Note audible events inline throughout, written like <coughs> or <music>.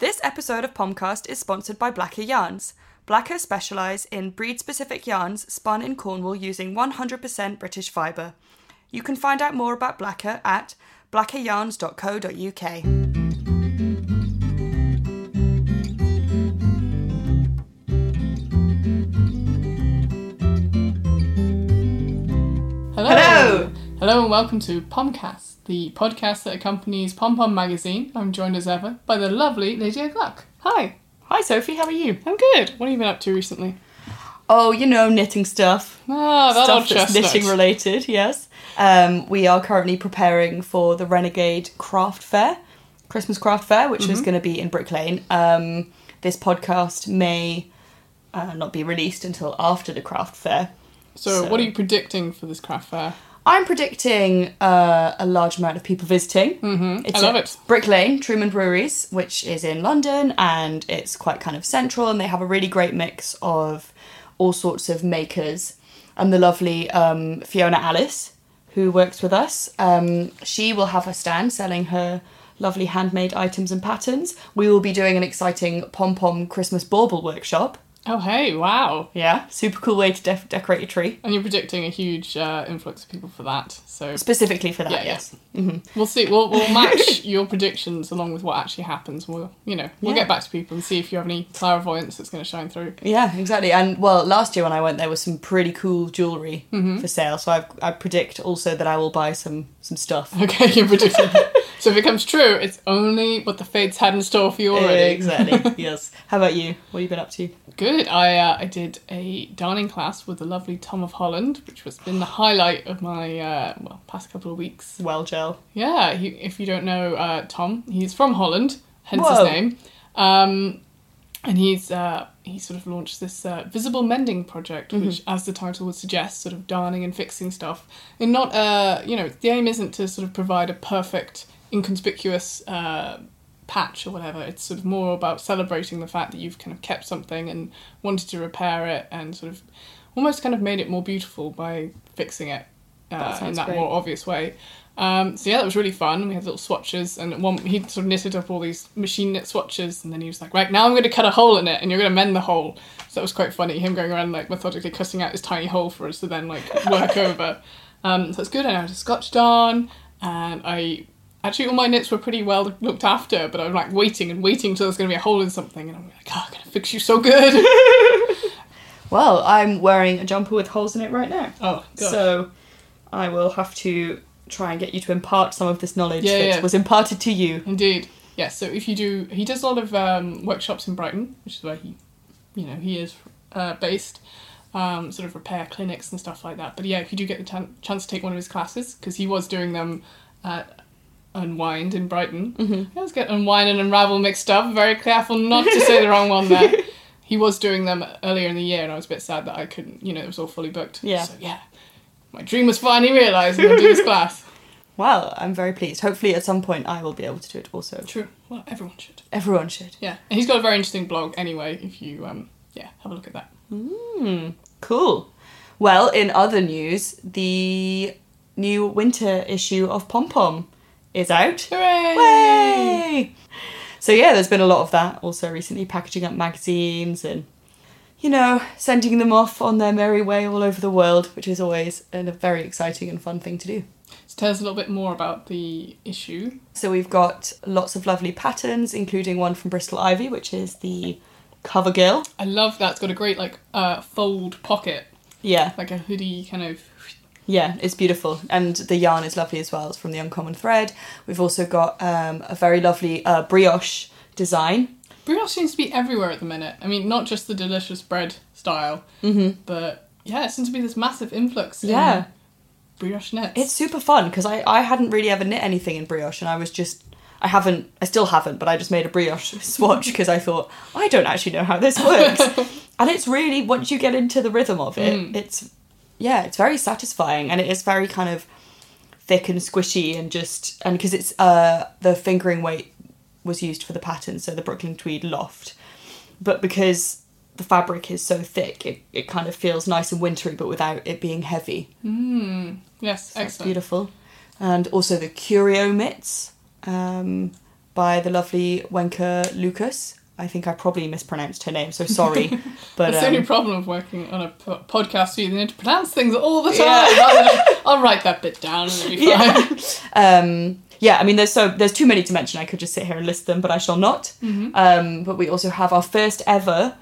This episode of Pomcast is sponsored by Blacker Yarns. Blacker specialise in breed specific yarns spun in Cornwall using 100% British fibre. You can find out more about Blacker at blackeryarns.co.uk. Hello. And welcome to Pomcast, the podcast that accompanies Pom Pom magazine. I'm joined as ever by the lovely Lydia Gluck. Hi. Hi Sophie, how are you? I'm good. What have you been up to recently? Oh, you know, knitting stuff. Ah, that stuff that's chestnut. knitting related, yes. Um, we are currently preparing for the Renegade Craft Fair, Christmas Craft Fair, which Mm-hmm. is going to be in Brick Lane. Um, this podcast may uh, not be released until after the craft fair. so, so- what are you predicting for this craft fair? I'm predicting uh, a large amount of people visiting. Mm-hmm. It's I love it. Brick Lane, Truman Breweries, which is in London, and it's quite kind of central, and they have a really great mix of all sorts of makers. And the lovely um, Fiona Alice, who works with us, um, she will have her stand selling her lovely handmade items and patterns. We will be doing an exciting pom pom Christmas bauble workshop. Oh, hey, wow. Yeah, super cool way to decorate your tree. And you're predicting a huge uh, influx of people for that. So, Specifically for that, Yeah, yeah. yes. hmm we'll see. We'll, we'll <laughs> match your predictions along with what actually happens. We'll, you know, we'll Yeah. get back to people and see if you have any clairvoyance that's going to shine through. Yeah, exactly. And well, last year when I went, there was some pretty cool jewelry for sale. So I, I predict also that I will buy some some stuff. Okay, you're predicting. <laughs> so if it comes true, it's only what the fates had in store for you already. Exactly. <laughs> yes. How about you? What have you been up to? Good. I uh, I did a darning class with the lovely Tom of Holland, which was been the highlight of my uh, well past couple of weeks. Well, gel. Yeah, he, if you don't know uh, Tom, he's from Holland, hence Whoa. his name. Um, and he's uh, he sort of launched this uh, visible mending project, which, as the title would suggest, sort of darning and fixing stuff. And not uh, you know, the aim isn't to sort of provide a perfect, inconspicuous uh, patch or whatever. It's sort of more about celebrating the fact that you've kind of kept something and wanted to repair it, and sort of almost kind of made it more beautiful by fixing it That uh, in that great. more obvious way. Um, so yeah, that was really fun. We had little swatches, and one he sort of knitted up all these machine knit swatches, and then he was like, "Right now, I'm going to cut a hole in it, and you're going to mend the hole." So that was quite funny. Him going around like methodically cutting out this tiny hole for us to then like work <laughs> over. Um, so it's good. I how to scotch darn, and I actually all my knits were pretty well looked after, but I'm like waiting and waiting till there's going to be a hole in something, and I'm like, "Oh, I'm going to fix you so good." <laughs> Well, I'm wearing a jumper with holes in it right now. oh, God. So I will have to try and get you to impart some of this knowledge Yeah, that yeah. was imparted to you. Indeed. Yes. so if you do, he does a lot of um, workshops in Brighton, which is where he, you know, he is uh, based. Um, sort of repair clinics and stuff like that. But yeah, if you do get the tan- chance to take one of his classes, because he was doing them at Unwind in Brighton. Mm-hmm. I always get Unwind and Unravel mixed up. Very careful not to say the wrong one there. <laughs> He was doing them earlier in the year, and I was a bit sad that I couldn't. You know, it was all fully booked. Yeah. So yeah, my dream was finally realised. Gonna do this <laughs> class. Well, I'm very pleased. Hopefully, at some point, I will be able to do it also. True. Well, everyone should. Everyone should. Yeah, and he's got a very interesting blog anyway. If you um, yeah, have a look at that. Hmm, cool. Well, in other news, the new winter issue of Pom Pom is out. Hooray! Way! So yeah, there's been a lot of that also recently, packaging up magazines and you know, sending them off on their merry way all over the world, which is always a very exciting and fun thing to do. So tell us a little bit more about the issue. So we've got lots of lovely patterns, including one from Bristol Ivy, which is the cover girl. I love that. It's got a great like uh, fold pocket, Yeah, like a hoodie kind of. Yeah, it's beautiful, and the yarn is lovely as well. It's from the Uncommon Thread. We've also got um, a very lovely uh, brioche design. Brioche seems to be everywhere at the minute. I mean, not just the delicious bread style, Mm-hmm. but yeah, it seems to be this massive influx. Yeah, in brioche knits. it's super fun because I I hadn't really ever knit anything in brioche, and I was just I haven't I still haven't, but I just made a brioche <laughs> swatch because I thought I don't actually know how this works, <laughs> and it's really once you get into the rhythm of it, Mm. it's yeah, it's very satisfying, and it is very kind of thick and squishy, and just and because it's uh the fingering weight was used for the pattern, so the Brooklyn Tweed Loft, but because the fabric is so thick, it, it kind of feels nice and wintry, but without it being heavy. Mm, yes, So that's excellent. beautiful. And also the curio mitts, um, by the lovely Wenka Lucas. I think I probably mispronounced her name, so sorry. <laughs> but That's the only um, problem of working on a po- podcast. You need to pronounce things all the time. Yeah. I'll write that bit down and it'll be fine. <laughs> um, yeah, I mean, there's so there's too many to mention. I could just sit here and list them, but I shall not. Mm-hmm. Um, but we also have our first ever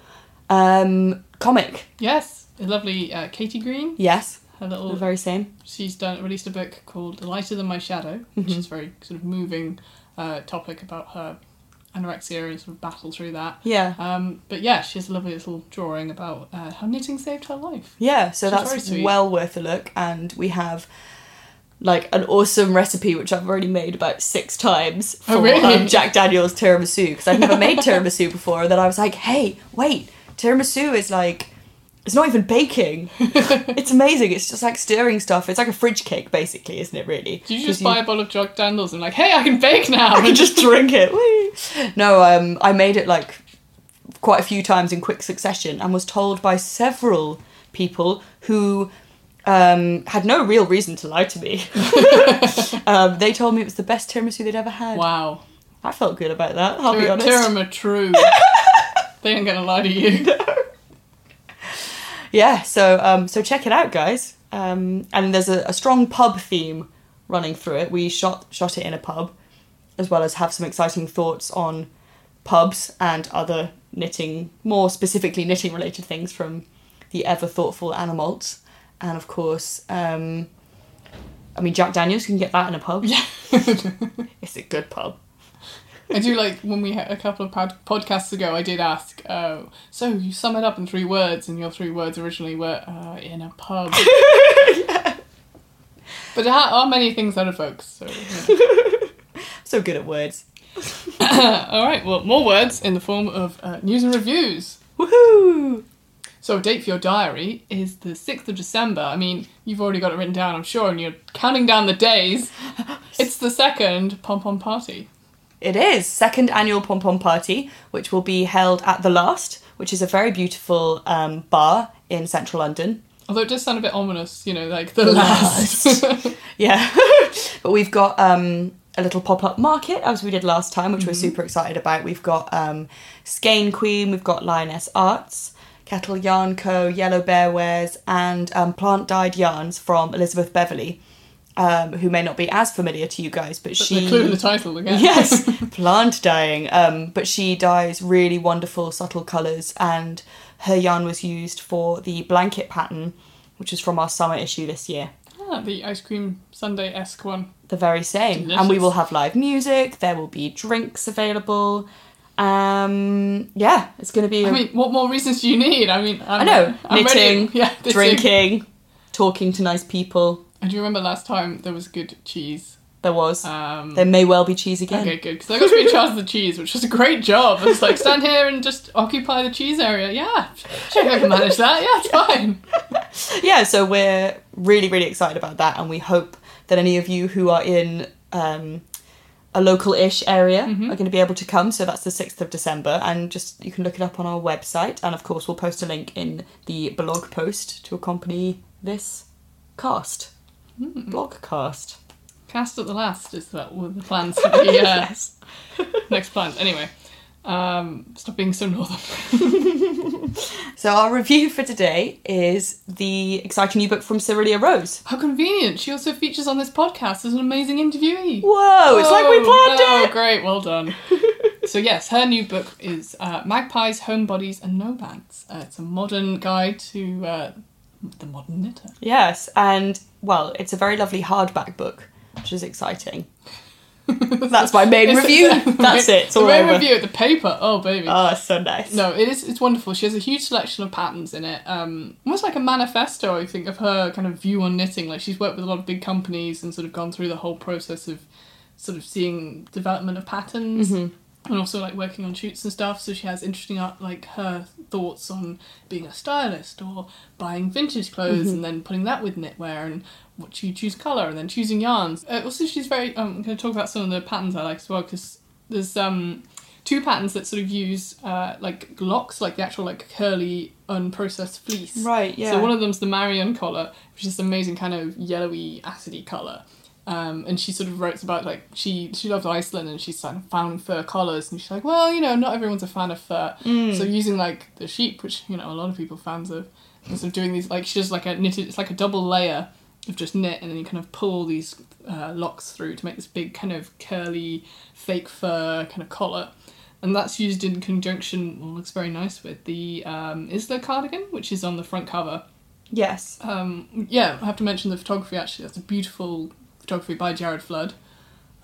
um, comic. Yes, a lovely uh, Katie Green. Yes, Her the little. very same. She's done released a book called Lighter Than My Shadow, which Mm-hmm. is very sort of moving uh, topic about her anorexia and sort of battle through that. Yeah, Um, but yeah, she has a lovely little drawing about uh, how knitting saved her life. yeah. So that's well worth a look, and we have. Like an awesome recipe, which I've already made about six times for Oh, really? um, Jack Daniel's tiramisu because I've never made <laughs> tiramisu before. And then I was like, "Hey, wait, tiramisu is like, it's not even baking. <laughs> it's amazing. It's just like stirring stuff. It's like a fridge cake, basically, isn't it? Really? Do you just buy a bottle of Jack Daniels and like, hey, I can bake now? <laughs> I can just <laughs> drink it. Whee! No, um, I made it like quite a few times in quick succession and was told by several people who um, had no real reason to lie to me. um, they told me it was the best tiramisu they'd ever had. wow. I felt good about that. I'll be honest. Tirama true. they ain't gonna lie to you. Yeah, so um, so check it out, guys. Um, and there's a, a strong pub theme running through it. We shot shot it in a pub, as well as have some exciting thoughts on pubs and other knitting, more specifically knitting related things from the ever thoughtful Anna Maltz, and of course, um, I mean Jack Daniels. You can get that in a pub. Yeah. <laughs> It's a good pub. I do like when we had a couple of pod- podcasts ago. I did ask, uh, so you sum it up in three words, and your three words originally were uh, in a pub. <laughs> But how are many things that evokes? So, yeah. So good at words. <coughs> all right. Well, more words in the form of uh, news and reviews. Woohoo! So, a date for your diary is the 6th of December. I mean, you've already got it written down, I'm sure, and you're counting down the days. <laughs> It's the second pom pom party. It is second annual pom pom party, which will be held at the Last, which is a very beautiful um, bar in central London. Although it does sound a bit ominous, you know, like the last. <laughs> Yeah, <laughs> but we've got um, a little pop up market as we did last time, which we're Mm-hmm. super excited about. We've got um, Skein Queen, we've got Lioness Arts, Kettle Yarn Co, Yellow Bear Wares, and um, plant dyed yarns from Elizabeth Beverley, um, who may not be as familiar to you guys, but But she the clue in the title again. <laughs> yes, <laughs> plant dyeing. Um, but she dyes really wonderful, subtle colours, and her yarn was used for the blanket pattern, which is from our summer issue this year. Ah, the ice cream sundae esque one. The very same. And we will have live music. There will be drinks available. Um, yeah, it's going to be. I mean, what more reasons do you need? I mean, I'm, I know I'm knitting, ready. <laughs> Yeah, knitting. drinking, talking to nice people. And do you remember last time there was good cheese? There was. Um, there may well be cheese again. Okay, good. Because I got to be in charge of the cheese, which was a great job. It's like, stand here and just occupy the cheese area. Yeah, sure, I can manage that. Yeah, it's fine. <laughs> yeah, so we're really, really excited about that, and we hope that any of you who are in um, a local-ish area Mm-hmm. are going to be able to come. So that's the sixth of December, and just you can look it up on our website, and of course we'll post a link in the blog post to accompany this cast. Hmm. Blog cast. Cast at the last is that were the plans for the uh, <laughs> next plans. Anyway, um, stop being so northern. <laughs> So our review for today is the exciting new book from Cirilia Rose. How convenient! She also features on this podcast as an amazing interviewee. Whoa! It's like we planned oh, it. Oh, great, well done. <laughs> so yes, her new book is uh, Magpies, Homebodies, and Nomads. Uh, it's a modern guide to uh, the modern knitter. Yes, and well, it's a very lovely hardback book, which is exciting. <laughs> That's my main It's- review. <laughs> That's it. It's the main over. review, at the paper. Oh baby. Oh, it's so nice. No, it is. It's wonderful. She has a huge selection of patterns in it. Um, almost like a manifesto, I think, of her kind of view on knitting. Like she's worked with a lot of big companies and sort of gone through the whole process of sort of seeing development of patterns. And also like working on shoots and stuff, so she has interesting art like her thoughts on being a stylist or buying vintage clothes and then putting that with knitwear and what you choose color and then choosing yarns. Uh, also, she's very. Um, I'm going to talk about some of the patterns I like as well because there's um two patterns that sort of use uh, like locks, like the actual like curly unprocessed fleece. Right, yeah. So one of them's the Marion collar, which is this amazing kind of yellowy, acidy color. Um, and she sort of writes about like she she loves Iceland and of found fur collars and she's like well you know not everyone's a fan of fur so using like the sheep which you know a lot of people are fans of and sort of doing these like she does like a knitted it's like a double layer of just knit and then you kind of pull these uh, locks through to make this big kind of curly fake fur kind of collar and that's used in conjunction well looks very nice with the um, Isla cardigan which is on the front cover Yes. um, yeah, I have to mention the photography actually. That's a beautiful photography by Jared Flood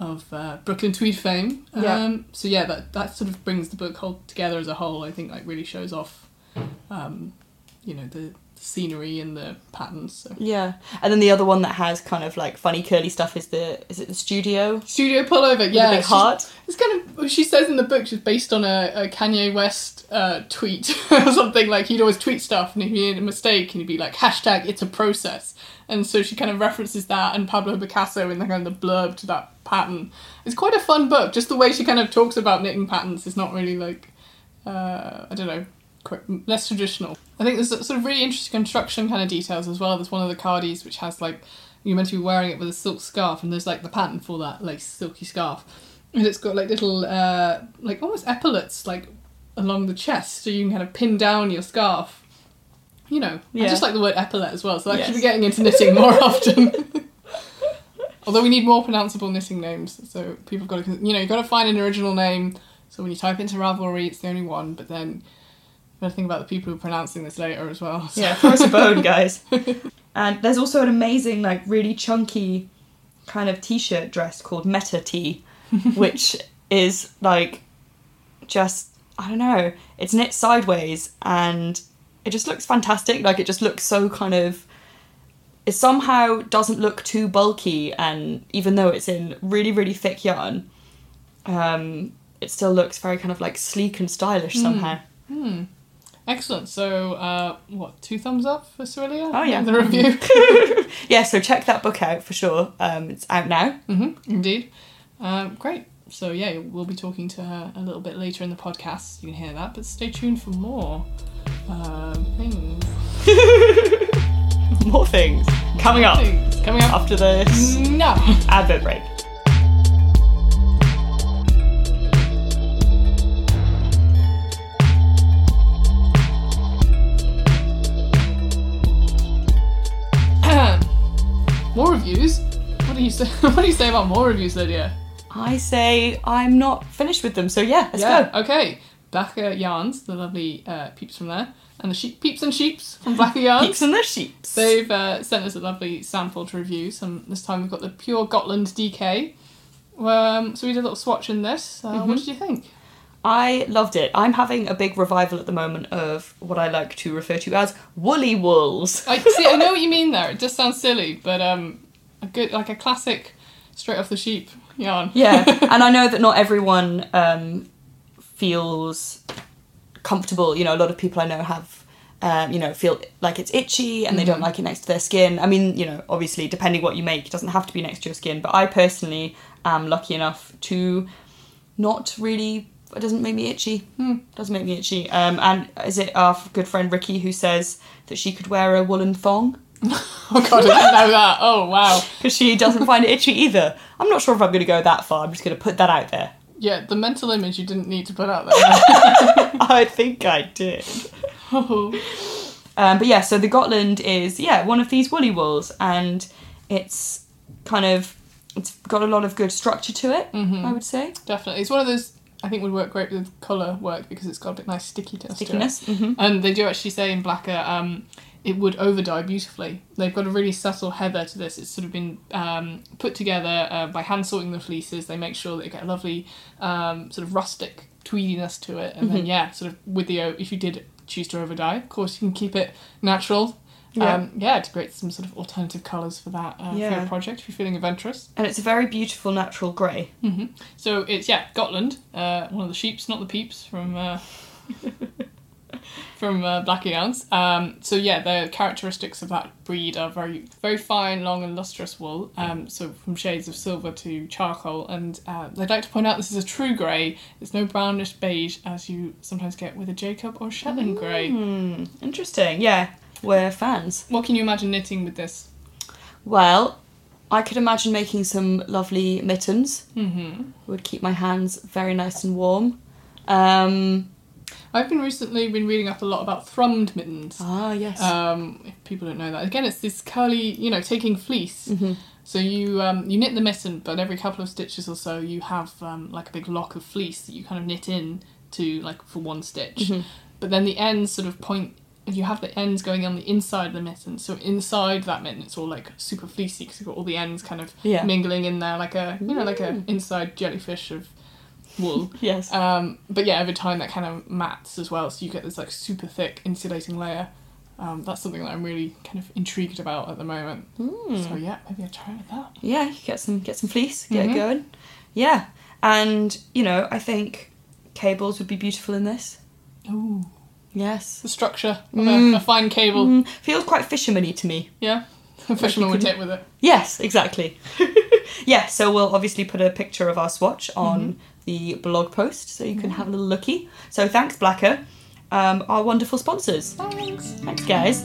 of uh, Brooklyn Tweed fame. Yeah. Um, so yeah, that that sort of brings the book whole together as a whole. I think like really shows off, um, you know, the scenery and the patterns. So. Yeah. And then the other one that has kind of like funny curly stuff is the is it the studio? Studio pullover, yeah. the big heart. It's kind of she says in the book she's based on a, a Kanye West uh, tweet <laughs> or something like he'd always tweet stuff and if he made a mistake and he'd be like hashtag it's a process and so she kind of references that and Pablo Picasso in the kind of the blurb to that pattern. It's quite a fun book. Just the way she kind of talks about knitting patterns is not really like uh, I don't know less traditional. I think there's sort of really interesting construction kind of details as well. There's one of the cardies which has like you're meant to be wearing it with a silk scarf, and there's like the pattern for that like silky scarf, and it's got like little uh, like almost epaulets like along the chest, so you can kind of pin down your scarf. You know, Yeah. I just like the word epaulet as well, so I should be getting into knitting more <laughs> often. <laughs> Although we need more pronounceable knitting names, so people got to, you know, you've got to find an original name. So when you type into Ravelry, it's the only one, but then got to think about the people who are pronouncing this later as well. So- Yeah, throw us a bone, <laughs> guys. And there's also an amazing, like, really chunky kind of t-shirt dress called Meta Tee, <laughs> which is like just I don't know. It's knit sideways and it just looks fantastic. Like it just looks so kind of. It somehow doesn't look too bulky, and even though it's in really really thick yarn, um, it still looks very kind of like sleek and stylish somehow. Hmm. Excellent. So, uh, what, two thumbs up for Cirilia? Oh, yeah. The review. <laughs> yeah, so check that book out for sure. Um, it's out now. hmm indeed. Um, great. So, yeah, we'll be talking to her a little bit later in the podcast. You can hear that, but stay tuned for more um, things. <laughs> More things coming up Things coming up. after this No. advert break. More reviews? What do you say? <laughs> What do you say about more reviews, Lydia? I say I'm not finished with them, so yeah, let's yeah. go. Okay. Blacker Yarns, the lovely uh, peeps from there, and the sheep peeps and sheeps from Blacker Yarns. Peeps and the sheeps. They've uh, sent us a lovely sample to review. Some this time we've got the pure Gotland DK. Um, so we did a little swatch in this. Uh, Mm-hmm. What did you think? I loved it. I'm having a big revival at the moment of what I like to refer to as woolly wools. I see. I know what you mean there. It just sounds silly, but um, a good like a classic, straight off the sheep yarn. Yeah, <laughs> and I know that not everyone um, feels comfortable. You know, a lot of people I know have, um, you know, feel like it's itchy and they don't like it next to their skin. I mean, you know, obviously, depending what you make, it doesn't have to be next to your skin. But I personally am lucky enough to not really. It doesn't make me itchy. Doesn't make me itchy. Um, and is it our good friend Ricky who says that she could wear a woolen thong? <laughs> Oh god, I didn't know that. Oh wow. because she doesn't find it itchy either. I'm not sure if I'm going to go that far. I'm just going to put that out there. Yeah, the mental image you didn't need to put out there. <laughs> I think I did. oh. Um, but yeah, so the Gotland is yeah one of these woolly wools, and it's kind of it's got a lot of good structure to it. I would say Definitely, it's one of those I think would work great with colour work because it's got a bit nice stickiness. to it. stickiness. hmm And they do actually say in Blacker, um, it would over dye beautifully. They've got a really subtle heather to this. It's sort of been um, put together uh, by hand sorting the fleeces. They make sure that you get a lovely um, sort of rustic tweediness to it. And then, yeah, sort of with the, o- if you did choose to over dye, of course, you can keep it natural. Yeah. Um, yeah, to create some sort of alternative colours for that uh, for your project if you're feeling adventurous. And it's a very beautiful natural grey. hmm So it's yeah, Gotland, uh, one of the sheeps, not the peeps from uh, <laughs> from uh, Black Yarns. Um, so yeah, the characteristics of that breed are very very fine, long and lustrous wool. Um, so from shades of silver to charcoal, and uh, I'd like to point out this is a true grey. It's no brownish beige as you sometimes get with a Jacob or Shetland grey. Hmm, interesting. Yeah, we're fans. What can you imagine knitting with this? Well, I could imagine making some lovely mittens. Mm-hmm. Would keep my hands very nice and warm. Um, I've been recently been reading up a lot about thrummed mittens. ah, yes. Um, if people don't know that, again, it's this curly, you know, taking fleece. Mm-hmm. So you um, you knit the mitten, but every couple of stitches or so, you have um, like a big lock of fleece that you kind of knit in to like for one stitch. Mm-hmm. But then the ends sort of point. You have the ends going on the inside of the mitten, so inside that mitten, it's all like super fleecy because you've got all the ends kind of Yeah. Mm. mingling in there, like a you know, like a inside jellyfish of wool. <laughs> yes. Um, but yeah, over time that kind of mats as well, so you get this like super thick insulating layer. Um, that's something that I'm really kind of intrigued about at the moment. So yeah, maybe I'll try with that. yeah, you get some get some fleece, get Mhm. it going. Yeah, and you know, I think cables would be beautiful in this. Ooh, Yes, the structure of Mm. a, a fine cable. mm, feels quite fisherman-y to me. Yeah, a fisherman would could- hit with it. Yes, exactly. <laughs> yeah, so we'll obviously put a picture of our swatch on the blog post so you can have a little looky. So thanks, Blacker, um, our wonderful sponsors. Thanks. Thanks, guys.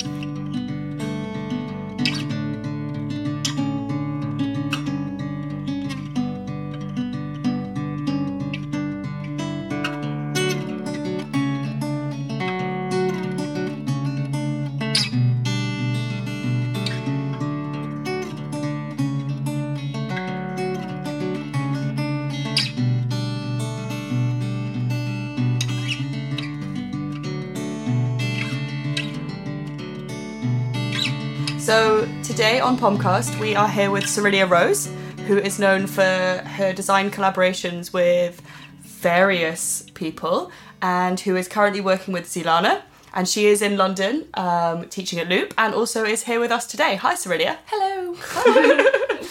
On Pomcast, we are here with Cirilia Rose, who is known for her design collaborations with various people, and who is currently working with Zilana. And she is in London um, teaching at Loop, and also is here with us today. Hi, Cirilia. Hello.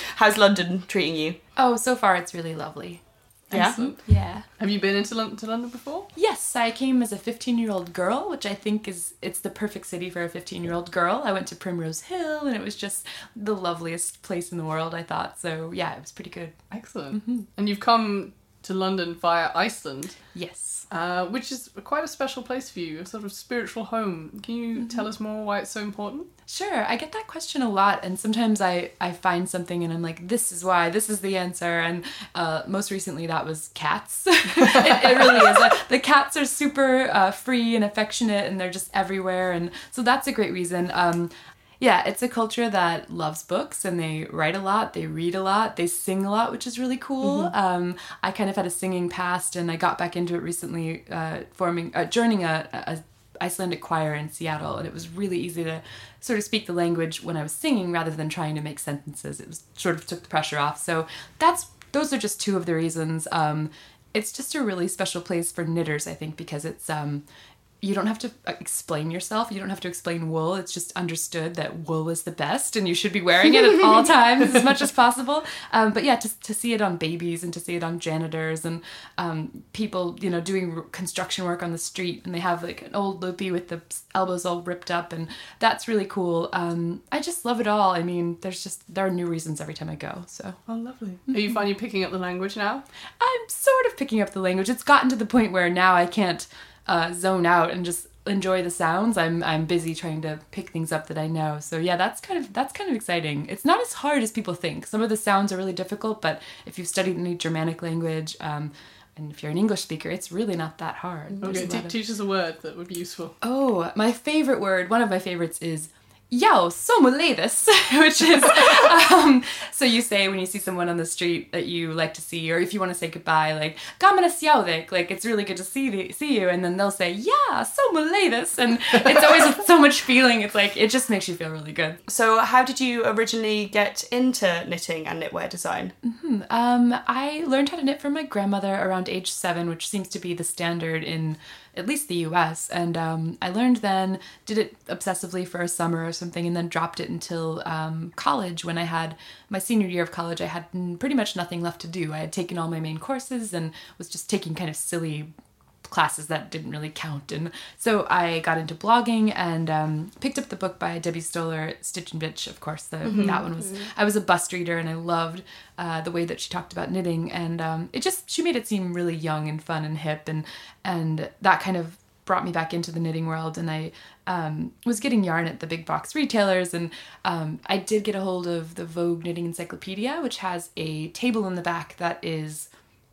<laughs> How's London treating you? Oh, so far it's really lovely. Yeah? Excellent. Yeah. Have you been into London, to London before? Yes, I came as a 15-year-old girl, which I think is it's the perfect city for a 15-year-old girl. I went to Primrose Hill and it was just the loveliest place in the world, I thought. So, yeah, it was pretty good. Excellent. Mm-hmm. And you've come to London via Iceland, Yes. Uh, which is quite a special place for you, a sort of spiritual home. Can you tell us more why it's so important? Sure, I get that question a lot, and sometimes I, I find something and I'm like, this is why, this is the answer. And uh, most recently, that was cats. <laughs> it, it really is. Uh, the cats are super uh, free and affectionate, and they're just everywhere. And so that's a great reason. Um, yeah, it's a culture that loves books and they write a lot, they read a lot, they sing a lot, which is really cool. Um, I kind of had a singing past and I got back into it recently, uh, forming, uh, joining a, a Icelandic choir in Seattle, and it was really easy to sort of speak the language when I was singing rather than trying to make sentences. It was sort of took the pressure off. So that's those are just two of the reasons. Um, it's just a really special place for knitters, I think, because it's um, you don't have to uh, explain yourself. You don't have to explain wool. It's just understood that wool is the best and you should be wearing it at <laughs> all times as much as possible. Um, but yeah, to, to see it on babies and to see it on janitors and um, people, you know, doing construction work on the street and they have like an old loopy with the elbows all ripped up and that's really cool. Um, I just love it all. I mean, there's just, there are new reasons every time I go. So Oh, lovely. Are you finding picking up the language now? I'm sort of picking up the language. It's gotten to the point where now I can't uh, zone out and just enjoy the sounds. I'm I'm busy trying to pick things up that I know. So yeah, that's kind of that's kind of exciting. It's not as hard as people think. Some of the sounds are really difficult, but if you've studied any Germanic language, um, and if you're an English speaker, it's really not that hard. Okay, te- of- teach us a word that would be useful. Oh, my favorite word, one of my favorites is Yo, somuledes, <laughs> which is um, so you say when you see someone on the street that you like to see, or if you want to say goodbye, like "Gamana siaudek," like it's really good to see the, see you, and then they'll say "Yeah, somuledes," and it's always so much feeling. It's like it just makes you feel really good. So, how did you originally get into knitting and knitwear design? Um, I learned how to knit from my grandmother around age seven, which seems to be the standard in at least the US. And um, I learned then, did it obsessively for a summer or something, and then dropped it until um, college when I had my senior year of college. I had pretty much nothing left to do. I had taken all my main courses and was just taking kind of silly classes that didn't really count. And so I got into blogging and um, picked up the book by Debbie Stoller, Stitch and Bitch. Of course, the, that one was. I was a bust reader and I loved uh, the way that she talked about knitting, and um, it just she made it seem really young and fun and hip, and and that kind of brought me back into the knitting world and I um, was getting yarn at the big box retailers and um, I did get a hold of the Vogue Knitting Encyclopedia, which has a table in the back that is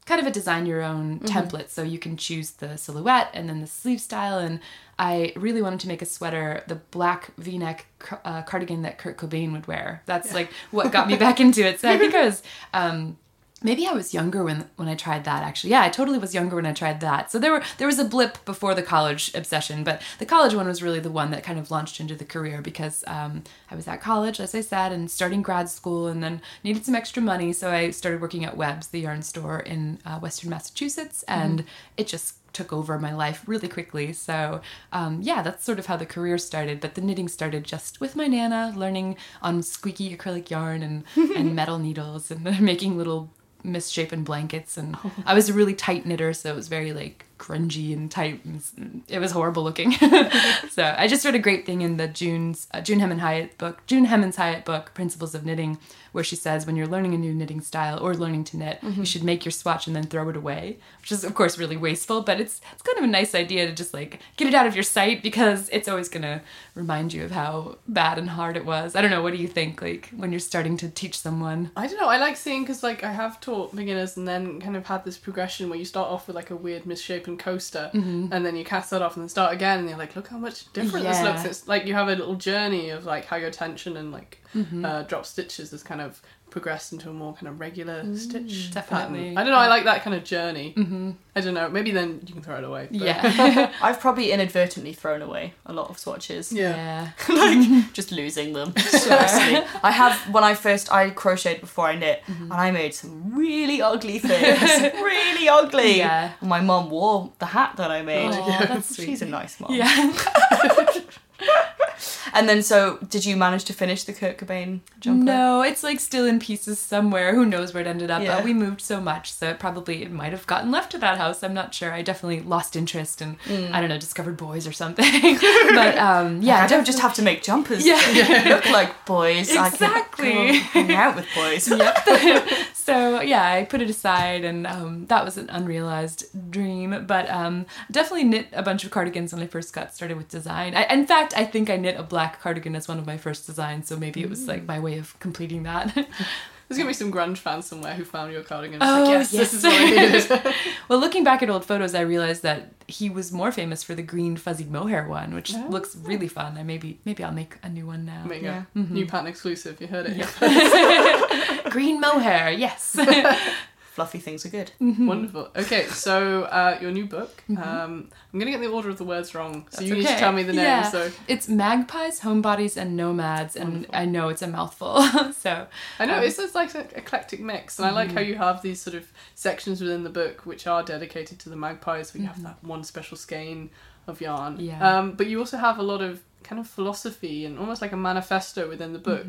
kind of a design your own template so you can choose the silhouette and then the sleeve style and i really wanted to make a sweater the black v-neck uh, cardigan that kurt cobain would wear. That's like what got me back into it. So i think i <laughs> was um, maybe I was younger when when I tried that actually. Yeah, I totally was younger when I tried that. So there were there was a blip before the college obsession, but the college one was really the one that kind of launched into the career because um, I was at college, as I said, and starting grad school, and then needed some extra money, so I started working at WEBS, the yarn store in uh, Western Massachusetts, and it just took over my life really quickly. So, um, yeah, that's sort of how the career started. But the knitting started just with my nana, learning on squeaky acrylic yarn and, and <laughs> metal needles and <laughs> making little misshapen blankets. And I was a really tight knitter, so it was very like grungy and tight. And it was horrible looking. <laughs> so I just read a great thing in the June's uh, June Hemmons Hyatt book, June Hemmons Hyatt book, Principles of Knitting, where she says when you're learning a new knitting style or learning to knit, you should make your swatch and then throw it away, which is of course really wasteful, but it's it's kind of a nice idea to just like get it out of your sight because it's always gonna remind you of how bad and hard it was. I don't know. What do you think? Like when you're starting to teach someone. I don't know. I like seeing because like I have taught beginners and then kind of had this progression where you start off with like a weird misshapen coaster and then you cast that off and then start again and you're like, look how much different this looks. It's like you have a little journey of like how your tension and like uh, drop stitches has kind of progressed into a more kind of regular stitch definitely. pattern. I don't know. I like that kind of journey. Mm-hmm. I don't know. Maybe then you can throw it away. but- Yeah. <laughs> <laughs> I've probably inadvertently thrown away a lot of swatches. Yeah. <laughs> like just losing them. Seriously. I have when I first I crocheted before I knit Mm-hmm. and I made some really ugly things. really ugly. Yeah. And my mum wore the hat that I made. Aw, that's sweet. She's a nice mum. Yeah. And then so did you manage to finish the Kurt Cobain jumper? No, it's like still in pieces somewhere. Who knows where it ended up? Yeah. Uh, we moved so much, so it probably it might have gotten left at that house. I'm not sure. I definitely lost interest and I don't know, discovered boys or something. <laughs> but um, yeah, I don't just have to make jumpers Yeah. <laughs> that look like boys. Exactly. I can go hang out with boys. <laughs> yep. so yeah, I put it aside, and um, that was an unrealized dream. But um, definitely knit a bunch of cardigans when I first got started with design. I, in fact, I think I knit a black cardigan as one of my first designs, so maybe it was like mm. my way of completing that. <laughs> There's gonna be some grunge fans somewhere who found your cardigan. It's Oh, like, yes, yes. this is what I needed. <laughs> <laughs> well, looking back at old photos, I realized that he was more famous for the green fuzzy mohair one, which Oh. looks really fun. I maybe maybe I'll make a new one now. You Yeah. go. New mm-hmm. pattern exclusive. You heard it. here green mohair, yes. Fluffy things are good. Wonderful. Okay, so uh, your new book. Um, I'm gonna get the order of the words wrong, so That's you need to tell me the name. Yeah. So It's magpies, homebodies, and nomads, and Wonderful. I know it's a mouthful. <laughs> so I know Um, it's just like an eclectic mix, and I like how you have these sort of sections within the book which are dedicated to the magpies, where you have that one special skein of yarn. Yeah. Um, but you also have a lot of kind of philosophy and almost like a manifesto within the book.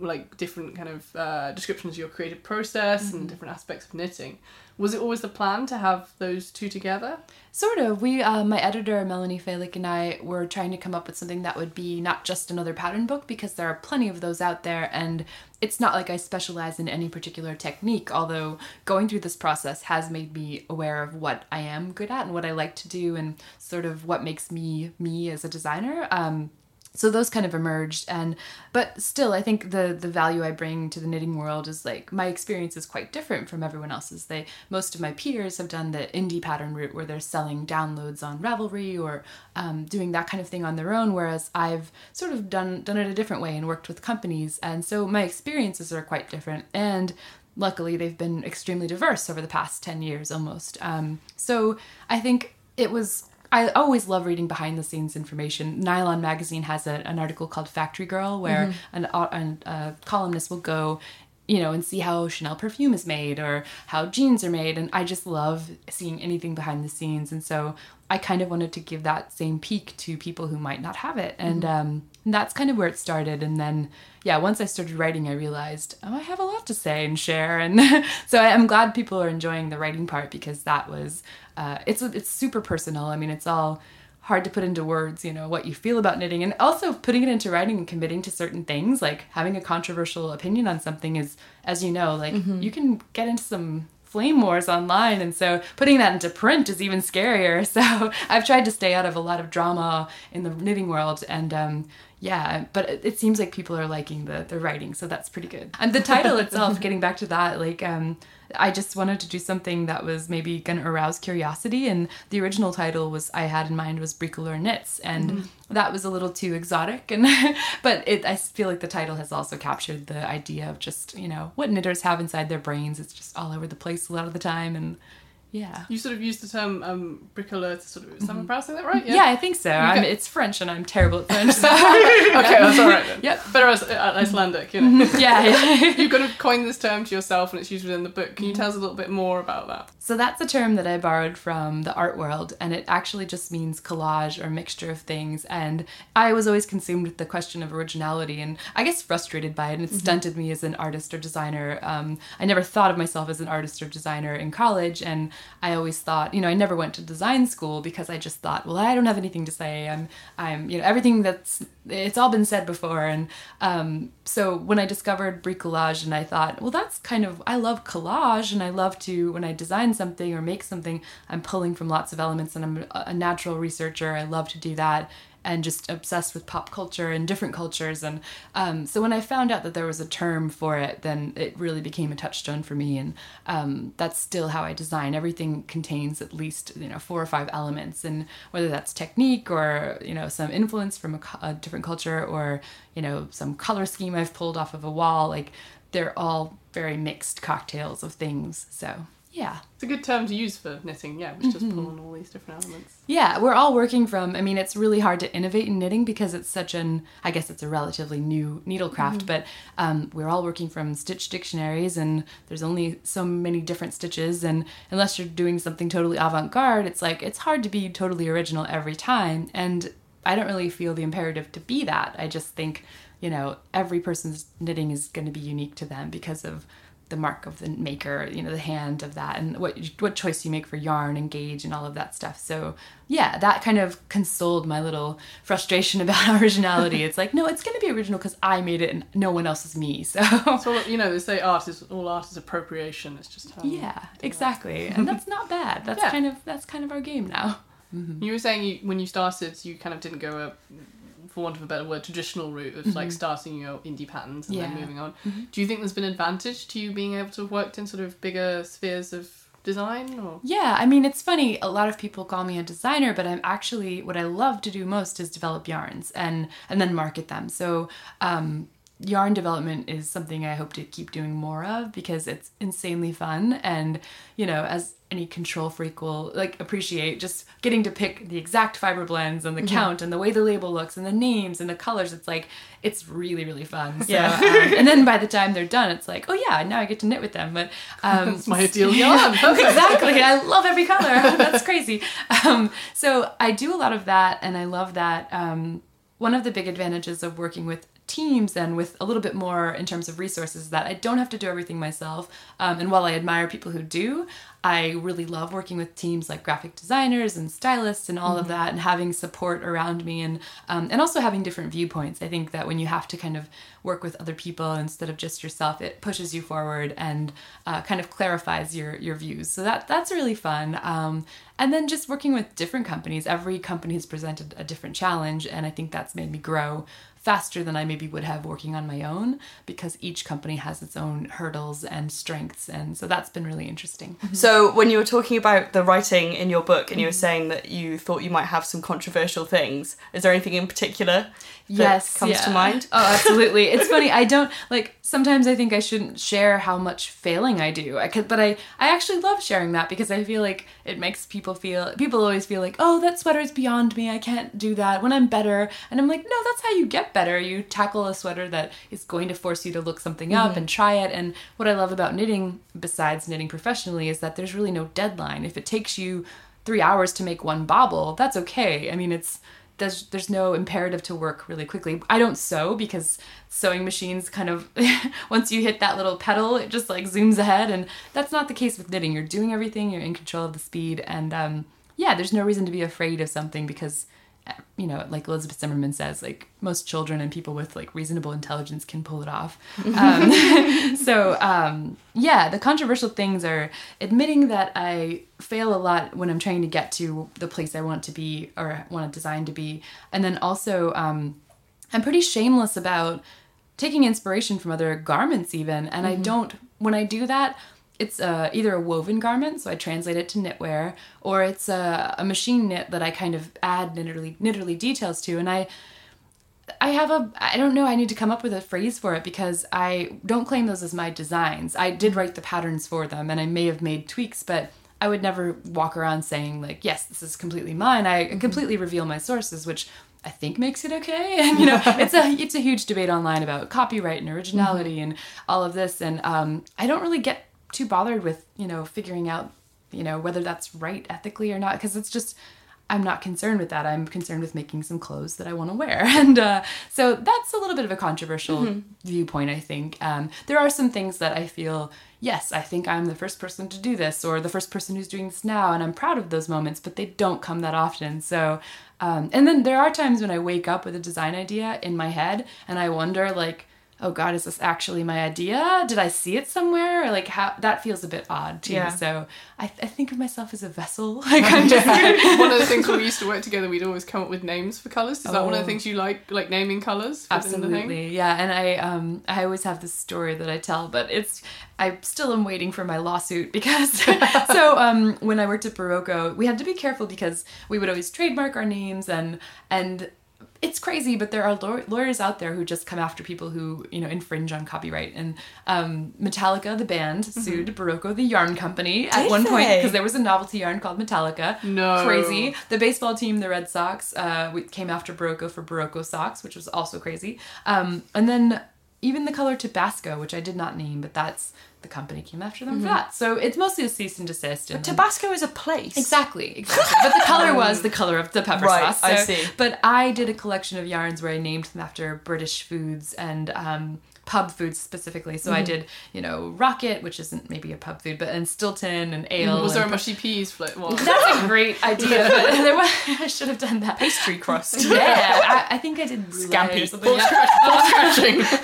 Like different kind of uh, descriptions of your creative process and different aspects of knitting. Was it always the plan to have those two together? Sort of. We, uh, my editor Melanie Falick and I were trying to come up with something that would be not just another pattern book because there are plenty of those out there, and it's not like I specialize in any particular technique. Although going through this process has made me aware of what I am good at and what I like to do, and sort of what makes me me as a designer. Um, so those kind of emerged and but still i think the the value i bring to the knitting world is like my experience is quite different from everyone else's. They most of my peers have done the indie pattern route where they're selling downloads on ravelry or um, doing that kind of thing on their own whereas i've sort of done done it a different way and worked with companies and so my experiences are quite different and luckily they've been extremely diverse over the past 10 years almost. Um, so i think it was I always love reading behind the scenes information. Nylon magazine has a, an article called Factory Girl where mm-hmm. an, au- an a columnist will go, you know, and see how Chanel perfume is made or how jeans are made. And I just love seeing anything behind the scenes. And so I kind of wanted to give that same peek to people who might not have it. And um, that's kind of where it started. And then, yeah, once I started writing, I realized, oh, I have a lot to say and share. And <laughs> so I- I'm glad people are enjoying the writing part because that was, uh, it's, it's super personal. I mean, it's all hard to put into words, you know, what you feel about knitting. And also putting it into writing and committing to certain things, like having a controversial opinion on something is, as you know, like you can get into some flame wars online. And so putting that into print is even scarier. <laughs> So i've tried to stay out of a lot of drama in the knitting world. And um, yeah but it, it seems like people are liking the, the writing so that's pretty good and the title <laughs> itself getting back to that like um, I just wanted to do something that was maybe going to arouse curiosity. And the original title was I had in mind was Bricoleur Knits, and mm-hmm. that was a little too exotic. And <laughs> but it, I feel like the title has also captured the idea of just you know what knitters have inside their brains. It's just all over the place a lot of the time, and yeah. You sort of used the term um, bricoleur to sort of. Is mm-hmm. pronouncing that right? Yeah, yeah I think so. Mean, it's French and I'm terrible at French. So. <laughs> <laughs> okay, that's all right then. Yep. Better as uh, Icelandic, you know. Mm-hmm. yeah, yeah. <laughs> You've got to coin this term to yourself and it's used within the book. Can you tell us a little bit more about that? So that's a term that I borrowed from the art world and it actually just means collage or mixture of things. And I was always consumed with the question of originality and I guess frustrated by it and it mm-hmm. stunted me as an artist or designer. Um, I never thought of myself as an artist or designer in college and I always thought you know, I never went to design school because I just thought, well, I don't have anything to say. I'm, I'm, you know, everything that's, it's all been said before. And um, so when I discovered bricolage and I thought, well, that's kind of, I love collage and I love to, when I design something or make something, I'm pulling from lots of elements and I'm a natural researcher. I love to do that and just obsessed with pop culture and different cultures. And um, so when I found out that there was a term for it, then it really became a touchstone for me. And um, that's still how I design. Everything contains at least you know four or five elements, and whether that's technique or you know some influence from a, a different culture or you know some color scheme I've pulled off of a wall, like they're all very mixed cocktails of things. So yeah. It's a good term to use for knitting, yeah, which just mm-hmm. pull on all these different elements. Yeah, we're all working from, I mean, it's really hard to innovate in knitting because it's such an, I guess it's a relatively new needlecraft, mm-hmm. but um, we're all working from stitch dictionaries and there's only so many different stitches. And unless you're doing something totally avant garde, it's like, it's hard to be totally original every time. And I don't really feel the imperative to be that. I just think, you know, every person's knitting is going to be unique to them because of the mark of the maker, you know, the hand of that, and what what choice you make for yarn and gauge and all of that stuff. So yeah, that kind of consoled my little frustration <laughs> about originality. it's like no, it's going to be original because I made it and no one else is me. So so you know they say art is all art is appropriation. It's just how yeah, exactly, <laughs> and that's not bad. That's yeah. kind of that's kind of our game now. Mm-hmm. You were saying you, when you started, you kind of didn't go a for want of a better word, traditional route of mm-hmm. like starting your indie patterns and yeah. then moving on. Mm-hmm. Do you think there's been advantage to you being able to have worked in sort of bigger spheres of design or yeah i mean it's funny a lot of people call me a designer but i'm actually what i love to do most is develop yarns and and then market them so um yarn development is something I hope to keep doing more of because it's insanely fun and you know as any control freak will like appreciate just getting to pick the exact fiber blends and the mm-hmm. count and the way the label looks and the names and the colors. It's like it's really really fun. So, yeah. um, and then by the time they're done it's like oh yeah now I get to knit with them. But um <laughs> it's my ideal <laughs> yarn. <laughs> exactly. I love every color. That's crazy. Um so I do a lot of that and I love that um one of the big advantages of working with teams and with a little bit more in terms of resources that I don't have to do everything myself. Um, and while I admire people who do, I really love working with teams like graphic designers and stylists and all mm-hmm. of that, and having support around me, and um, and also having different viewpoints. I think that when you have to kind of work with other people instead of just yourself, it pushes you forward and uh, kind of clarifies your your views. So that that's really fun. Um, and then just working with different companies. Every company has presented a different challenge, and I think that's made me grow faster than I maybe would have working on my own because each company has its own hurdles and strengths. And so that's been really interesting. <laughs> So, when you were talking about the writing in your book and you were mm-hmm. saying that you thought you might have some controversial things, is there anything in particular yes comes yeah. to mind. Oh absolutely. It's funny i <laughs> don't like sometimes i think i shouldn't share how much failing i do. I could but i i actually love sharing that because i feel like it makes people feel people always feel like oh that sweater is beyond me. I can't do that when i'm better. And i'm like no that's how you get better. You tackle a sweater that is going to force you to look something up mm-hmm. and try it. And what i love about knitting besides knitting professionally is that there's really no deadline. If it takes you three hours to make one bobble that's okay. I mean it's there's there's no imperative to work really quickly. I don't sew because sewing machines kind of <laughs> once you hit that little pedal, it just like zooms ahead, and that's not the case with knitting. You're doing everything, you're in control of the speed, and um, yeah, there's no reason to be afraid of something because you know, like Elizabeth Zimmermann says, like most children and people with like reasonable intelligence can pull it off. Um, <laughs> so um, yeah, the controversial things are admitting that I fail a lot when I'm trying to get to the place I want to be or want to design to be, and then also um, I'm pretty shameless about taking inspiration from other garments even, and I don't when I do that it's uh, either a woven garment, so I translate it to knitwear, or it's a, a machine knit that I kind of add knitterly, knitterly details to. And I, I have a, I don't know, I need to come up with a phrase for it because I don't claim those as my designs. I did write the patterns for them and I may have made tweaks, but I would never walk around saying, like, yes, this is completely mine. I completely reveal my sources, which I think makes it okay. <laughs> And you know, <laughs> it's a it's a huge debate online about copyright and originality and all of this. And um, I don't really get too bothered with you know figuring out you know whether that's right ethically or not because it's just I'm not concerned with that. I'm concerned with making some clothes that I want to wear, <laughs> and uh, so that's a little bit of a controversial viewpoint. I think um, there are some things that I feel yes, I think I'm the first person to do this, or the first person who's doing this now, and I'm proud of those moments, but they don't come that often. So, um, and then there are times when I wake up with a design idea in my head, and I wonder like oh god is this actually my idea did i see it somewhere or like how that feels a bit odd too Yeah. so I, I think of myself as a vessel <laughs> like i'm just <laughs> one of the <laughs> things when we used to work together, we'd always come up with names for colors. Is that one of the Oh. things you like, like naming colors? within the thing? absolutely yeah and i um i always have this story that i tell but it's i still am waiting for my lawsuit because so um when i worked at Berroco we had to be careful because we would always trademark our names and and it's crazy, but there are law- lawyers out there who just come after people who you know infringe on copyright. And um, Metallica, the band, sued Berroco, the yarn company, at Did one point because there was a novelty yarn called Metallica. No. crazy. The baseball team, the Red Sox, uh, came after Berroco for Berroco socks, which was also crazy. Um, and then even the color Tabasco, which I did not name, but that's the company came after them for that. So it's mostly a cease and desist. And then- Tabasco is a place. Exactly, exactly. <laughs> But the color was the color of the pepper Right, sauce. I see. But I did a collection of yarns where I named them after British foods and um, pub foods specifically. So Mm-hmm. I did, you know, Rocket, which isn't maybe a pub food, but and Stilton and ale. Was there a mushy peas flip one? That's a great <laughs> idea, but <laughs> there was, I should have done that. Pastry crust. Yeah, I, I think I did Scampi. or something. Ball Yeah. scratch- ball scratching.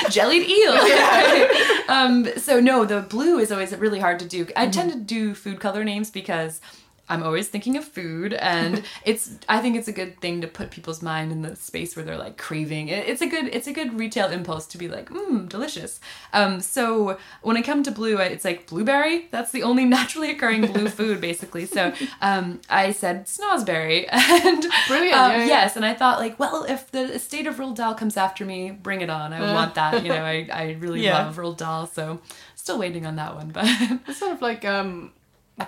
<laughs> jellied eel. <laughs> um, so no, the blue is always really hard to do. I tend to do food color names because I'm always thinking of food, and <laughs> it's. I think it's a good thing to put people's mind in the space where they're like craving. It's a good. It's a good retail impulse to be like, mmm, delicious. Um, so when I come to blue, it's like blueberry. That's the only <laughs> naturally occurring blue <laughs> food, basically. So um, I said snozzberry, and Brilliant, um, yeah, yeah. yes, and I thought like, well, if the estate of Roald Dahl comes after me, bring it on. I Uh. want that. You know, I, I really Yeah. love Roald Dahl, so still waiting on that one. But It's sort of like um,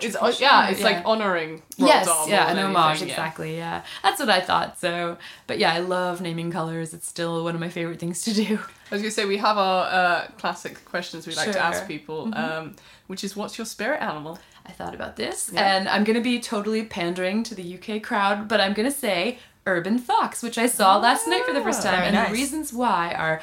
it's, yeah, it's yeah. like honoring. Roald yes, Dahl yeah, an homage, anything, exactly. Yeah, that's what I thought. So, but yeah, I love naming colors. It's still one of my favorite things to do. I was gonna say we have our uh, classic questions we like to ask people, Mm-hmm. um, which is what's your spirit animal? I thought about this, Yeah. and I'm gonna be totally pandering to the UK crowd, but I'm gonna say urban fox, which I saw last night for the first Ah, time, and nice. the reasons why are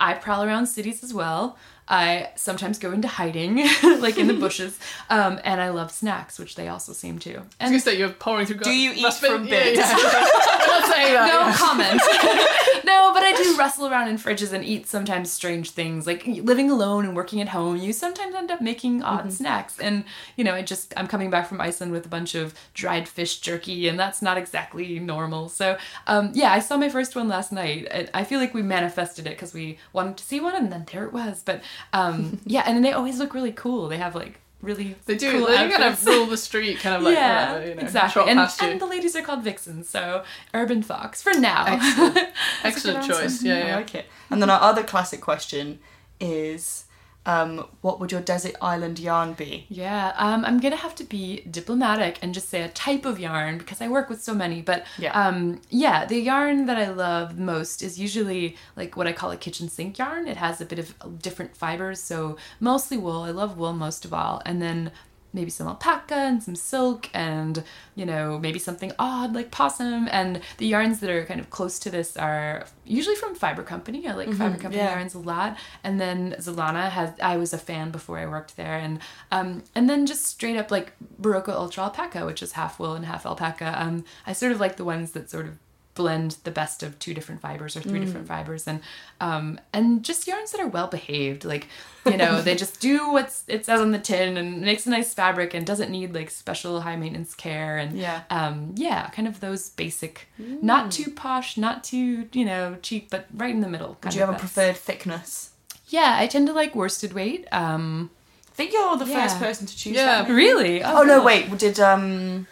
I prowl around cities as well. I sometimes go into hiding, <laughs> like in the <laughs> bushes, um, and I love snacks, which they also seem to. I was And gonna say you're pouring through. Do you eat must be- from yeah, bits? Yeah, I'm not saying that. no yeah. comment. <laughs> no, but I do wrestle around in fridges and eat sometimes strange things. Like living alone and working at home, you sometimes end up making odd snacks. And you know, I just I'm coming back from Iceland with a bunch of dried fish jerky, and that's not exactly normal. So um, yeah, I saw my first one last night. I feel like we manifested it because we wanted to see one, and then there it was. But um, <laughs> yeah, and they always look really cool. They have like really They do. cool they kind of rule the street, kind of like yeah, whatever, you know, exactly. And, past you. and the ladies are called vixens, so urban fox for now. Excellent. <laughs> Excellent choice. answer. Yeah, I yeah. like it. And then our other classic question is um, what would your desert island yarn be? Yeah, um, I'm gonna have to be diplomatic and just say a type of yarn because I work with so many. But Yeah. um, yeah, the yarn that I love most is usually like what I call a kitchen sink yarn. It has a bit of different fibers, so mostly wool. I love wool most of all, and then maybe some alpaca and some silk and you know maybe something odd like possum. And the yarns that are kind of close to this are usually from fiber company. I like fiber company yeah. yarns a lot. And then zolana has i was a fan before i worked there. And um and then just straight up like Berroco ultra alpaca which is half wool and half alpaca. Um i sort of like the ones that sort of blend the best of two different fibers or three different fibers and um and just yarns that are well behaved like you know they just do what's it says on the tin and makes a nice fabric and doesn't need like special high maintenance care and Yeah. um yeah kind of those basic not too posh not too you know cheap but right in the middle Do you have a preferred thickness? yeah i tend to like worsted weight um I think you're the Yeah. first person to choose Yeah. that. really Oh no, cool. wait. Did um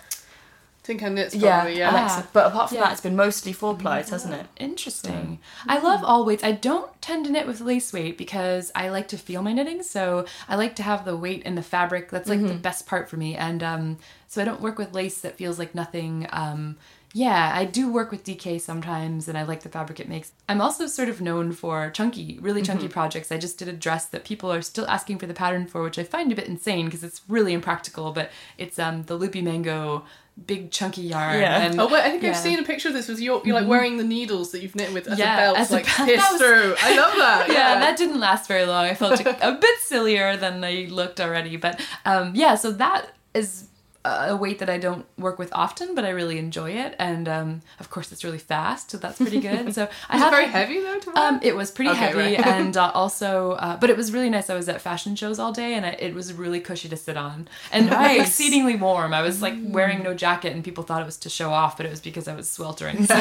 Think I knits yeah, probably, yeah. Alexa? But apart from Yeah. that, it's been mostly four plies, hasn't it? Interesting. I love all weights. I don't tend to knit with lace weight because I like to feel my knitting. So I like to have the weight in the fabric. That's like the best part for me. And um, so I don't work with lace that feels like nothing. Um, yeah, I do work with DK sometimes, and I like the fabric it makes. I'm also sort of known for chunky, really chunky projects. I just did a dress that people are still asking for the pattern for, which I find a bit insane because it's really impractical. But it's um, the loopy mango, big chunky yarn. Yeah. And, Oh wait, I think yeah. I've seen a picture of this. Was you you're like wearing the needles that you've knit with as Yeah, a belt, as a like belt. pierced That was- through. I love that. <laughs> yeah, Yeah, that didn't last very long. I felt a <laughs> bit sillier than I looked already. But um, yeah, so that is a weight that I don't work with often, but I really enjoy it. And um, of course, it's really fast, so that's pretty good. So <laughs> I have very heavy though to wear? um, it was pretty Okay, heavy, right. and <laughs> uh, also, uh, but it was really nice. I was at fashion shows all day, and I, it was really cushy to sit on, and Nice. exceedingly warm. I was like wearing no jacket, and people thought it was to show off, but it was because I was sweltering. <laughs> So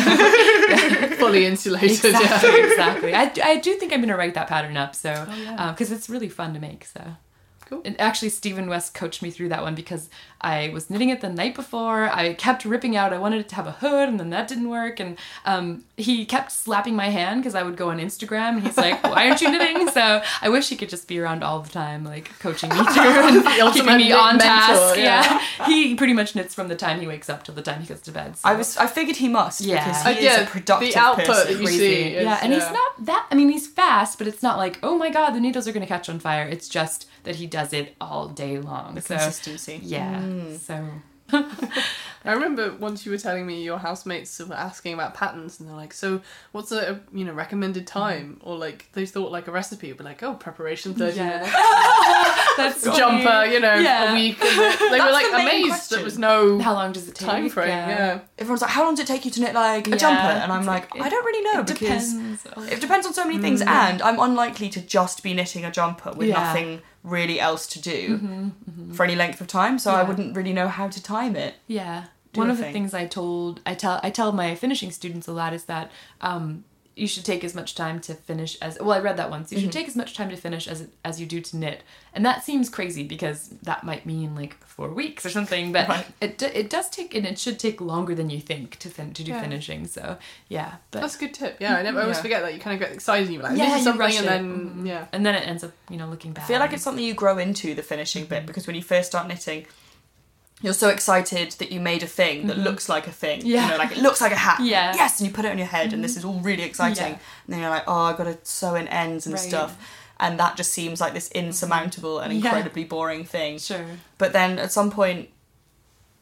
fully insulated. exactly, Yeah. exactly. I, I do think I'm gonna write that pattern up, so yeah. because it's really fun to make. So. Cool. And actually, Stephen West coached me through that one because I was knitting it the night before. I kept ripping out. I wanted it to have a hood, and then that didn't work. And um, he kept slapping my hand because I would go on Instagram, and he's like, <laughs> "Why aren't you knitting?" So I wish he could just be around all the time, like coaching me <laughs> through and keeping me on mentor, task. yeah. Yeah. he pretty much knits from the time he wakes up till the time he goes to bed. So. I was. I figured he must Yeah. because Uh, he is yeah, a productive the output person. that you see is- yeah, and he's not that. I mean, he's fast, but it's not like, oh my god, the needles are going to catch on fire. It's just that he does it all day long. The so consistency. yeah, hmm. so <laughs> I remember once you were telling me your housemates were asking about patterns, and they're like, "So, what's a you know recommended hmm. time?" Or like they thought like a recipe would be like, "Oh, preparation thirty yeah, minutes, that's <laughs> jumper, funny. you know, Yeah. a week." And they they were like the main amazed question. there was no How long does it take? time frame. Yeah. Everyone's like, "How long does it take you to knit like a Yeah, jumper?" And I'm it's like, like, "I don't really know It because depends. it depends on so many things, hmm. and I'm unlikely to just be knitting a jumper with Yeah. nothing really else to do for any length of time. So I wouldn't really know how to time it. Yeah. One of the things I told I tell I tell my finishing students a lot is that um, you should take as much time to finish as well. I read that once. You Mm-hmm. should take as much time to finish as as you do to knit, and that seems crazy because that might mean like four weeks or something. But Right. it it does take and it should take longer than you think to fin- to do Yeah. finishing. So yeah, but That's a good tip. Yeah, I never I always forget that you kind of get excited and you're like, Yeah, "This is you something," rush and it. then Mhm. yeah. and then it ends up you know looking bad. I feel like it's something you grow into the finishing bit because when you first start knitting, you're so excited that you made a thing that mm-hmm. looks like a thing. Yeah. You know, like it looks like a hat. Yeah. Yes, and you put it on your head, and this mm-hmm. is all really exciting. Yeah. And then you're like, oh, I've got to sew in ends and Right. stuff. And that just seems like this insurmountable and mm-hmm. Yeah. incredibly boring thing. sure. But then at some point,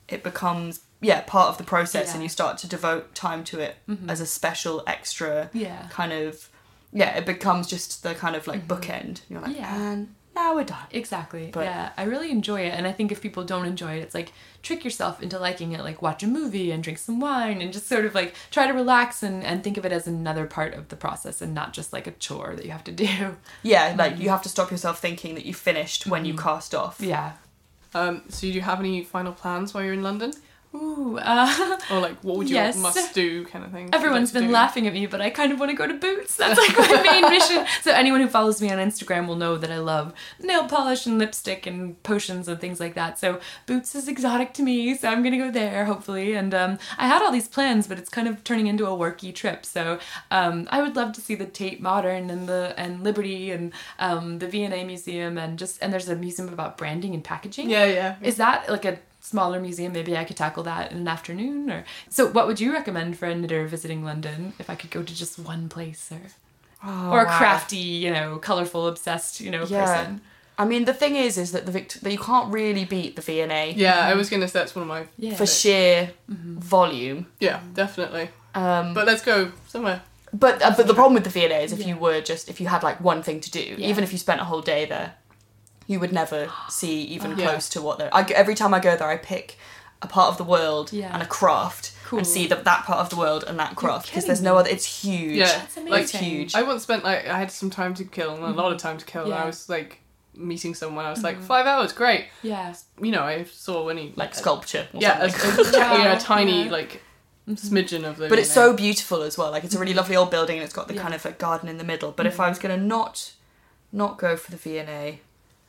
it becomes yeah part of the process, and you start to devote time to it as a special extra Yeah. kind of yeah. It becomes just the kind of like bookend. You're like, Yeah. and now we're done. Exactly. But- yeah, I really enjoy it, and I think if people don't enjoy it, it's like trick yourself into liking it. Like watch a movie and drink some wine, and just sort of like try to relax and and think of it as another part of the process, and not just like a chore that you have to do. <laughs> Yeah, like you have to stop yourself thinking that you finished when you cast off. Yeah. Um, so do you have any final plans while you're in London, Ooh. Uh, or like what would you Yes. must do kind of thing? Everyone's been do? laughing at me, but I kind of want to go to Boots. <laughs> That's like my main mission. So anyone who follows me on Instagram will know that I love nail polish and lipstick and potions and things like that. So Boots is exotic to me, so I'm gonna go there hopefully. And um, I had all these plans, but it's kind of turning into a worky trip. So um, I would love to see the Tate Modern and the and Liberty and um, the V&A Museum and just and there's a museum about branding and packaging. Yeah, yeah. Is that like a smaller museum? Maybe I could tackle that in an afternoon. Or so, what would you recommend for a knitter visiting London if I could go to just one place, or Oh, or a wow. crafty, you know, colorful, obsessed, you know, Yeah. person? I mean, the thing is, is that the Vict- that you can't really beat the V&A Yeah, I was gonna say that's one of my. Yeah. for sheer volume. Yeah, definitely. Um, But let's go somewhere. But uh, but the problem with the V&A is if Yeah. you were just if you had like one thing to do, Yeah. even if you spent a whole day there, you would never see even Yeah. close to what they're. I, g- every time I go there, I pick a part of the world Yeah. and a craft Cool. and see that that part of the world and that craft because kidding there's no other. It's huge. Yeah, That's like amazing. huge. I once spent like I had some time to kill and a lot of mm. time to kill, and Yeah. I was like meeting someone. I was like mm-hmm. five hours, great. Yeah. You know, I saw any Like sculpture. Or yeah, a, something. a, yeah, a <laughs> tiny Yeah. like mm-hmm. smidgen of the. But it's know. so beautiful as well. Like it's a really lovely old building and it's got the Yeah. kind of like garden in the middle. But if I mm-hmm. was gonna not not go for the V&A,